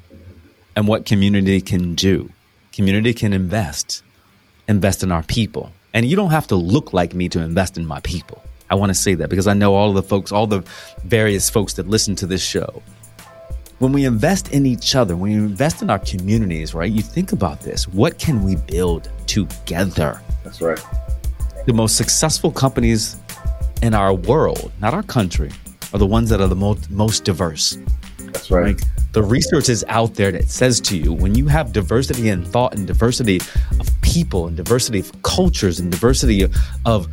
and what community can do. Community can invest, invest in our people. And you don't have to look like me to invest in my people. I want to say that because I know all of the folks, all the various folks that listen to this show. When we invest in each other, when we invest in our communities, right? You think about this. What can we build together? That's right. The most successful companies in our world, not our country, are the ones that are the most, most diverse. That's right. Like the research is out there that says to you when you have diversity in thought and diversity of people and diversity of cultures and diversity of, of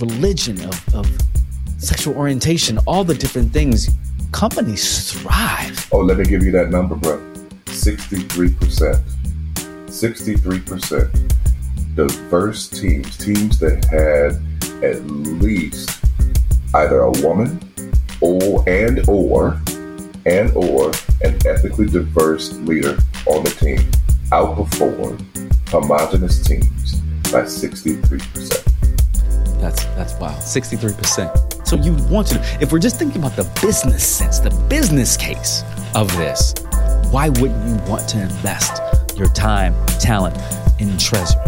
religion, of, of sexual orientation, all the different things, companies thrive. Oh, let me give you that number, bro. 63%. 63% diverse teams, teams that had at least either a woman or and or and or an ethically diverse leader on the team outperformed homogenous teams by 63%. That's that's wow, 63%. So you want to if we're just thinking about the business sense, the business case of this, why wouldn't you want to invest your time, talent, and treasure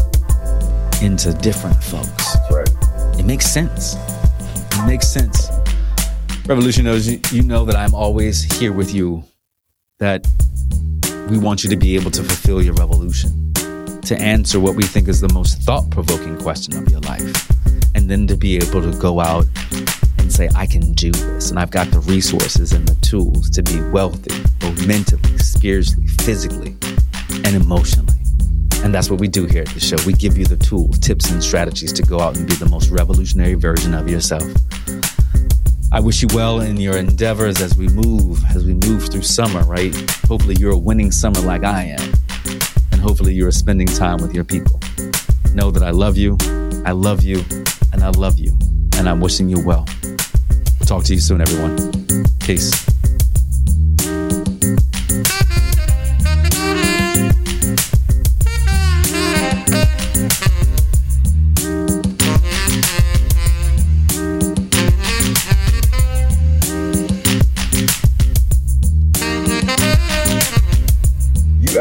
into different folks? Right. It makes sense. It makes sense. Revolution knows you, you know that I'm always here with you, that we want you to be able to fulfill your revolution, to answer what we think is the most thought provoking question of your life, and then to be able to go out and say, I can do this. And I've got the resources and the tools to be wealthy, both mentally, spiritually, physically, and emotionally. And that's what we do here at the show. We give you the tools, tips, and strategies to go out and be the most revolutionary version of yourself. I wish you well in your endeavors as we move, as we move through summer, right? Hopefully, you're a winning summer like I am. And hopefully, you're spending time with your people. Know that I love you, I love you, and I love you. And I'm wishing you well. Talk to you soon, everyone. Peace.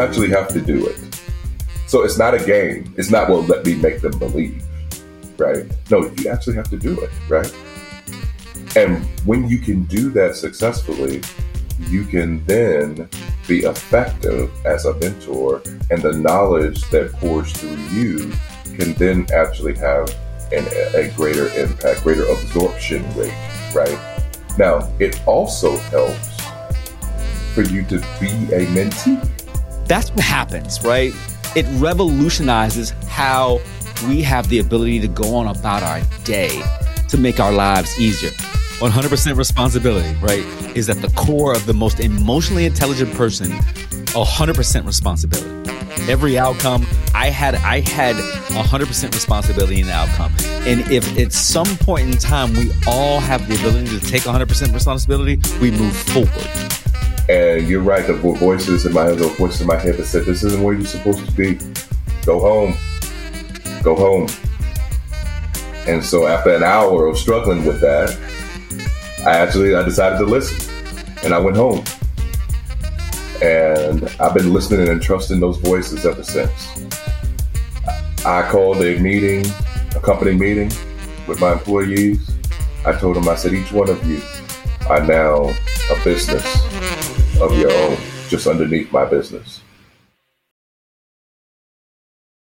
Actually have to do it. So it's not a game. It's not, well, let me make them believe, right? No, you actually have to do it, right? And when you can do that successfully, you can then be effective as a mentor, and the knowledge that pours through you can then actually have an, a greater impact, greater absorption rate, right? Now, it also helps for you to be a mentee. That's what happens, right? It revolutionizes how we have the ability to go on about our day to make our lives easier. 100% responsibility, right, is at the core of the most emotionally intelligent person. 100% responsibility. Every outcome, I had I had 100% responsibility in the outcome. And if at some point in time we all have the ability to take 100% responsibility, we move forward. And you're right, the voices in my head, the voices in my head that said, "This isn't where you're supposed to be. Go home. Go home." And so, after an hour of struggling with that, I actually I decided to listen, and I went home. And I've been listening and trusting those voices ever since. I called a meeting, a company meeting with my employees. I told them, I said, each one of you are now a business of your own, just underneath my business.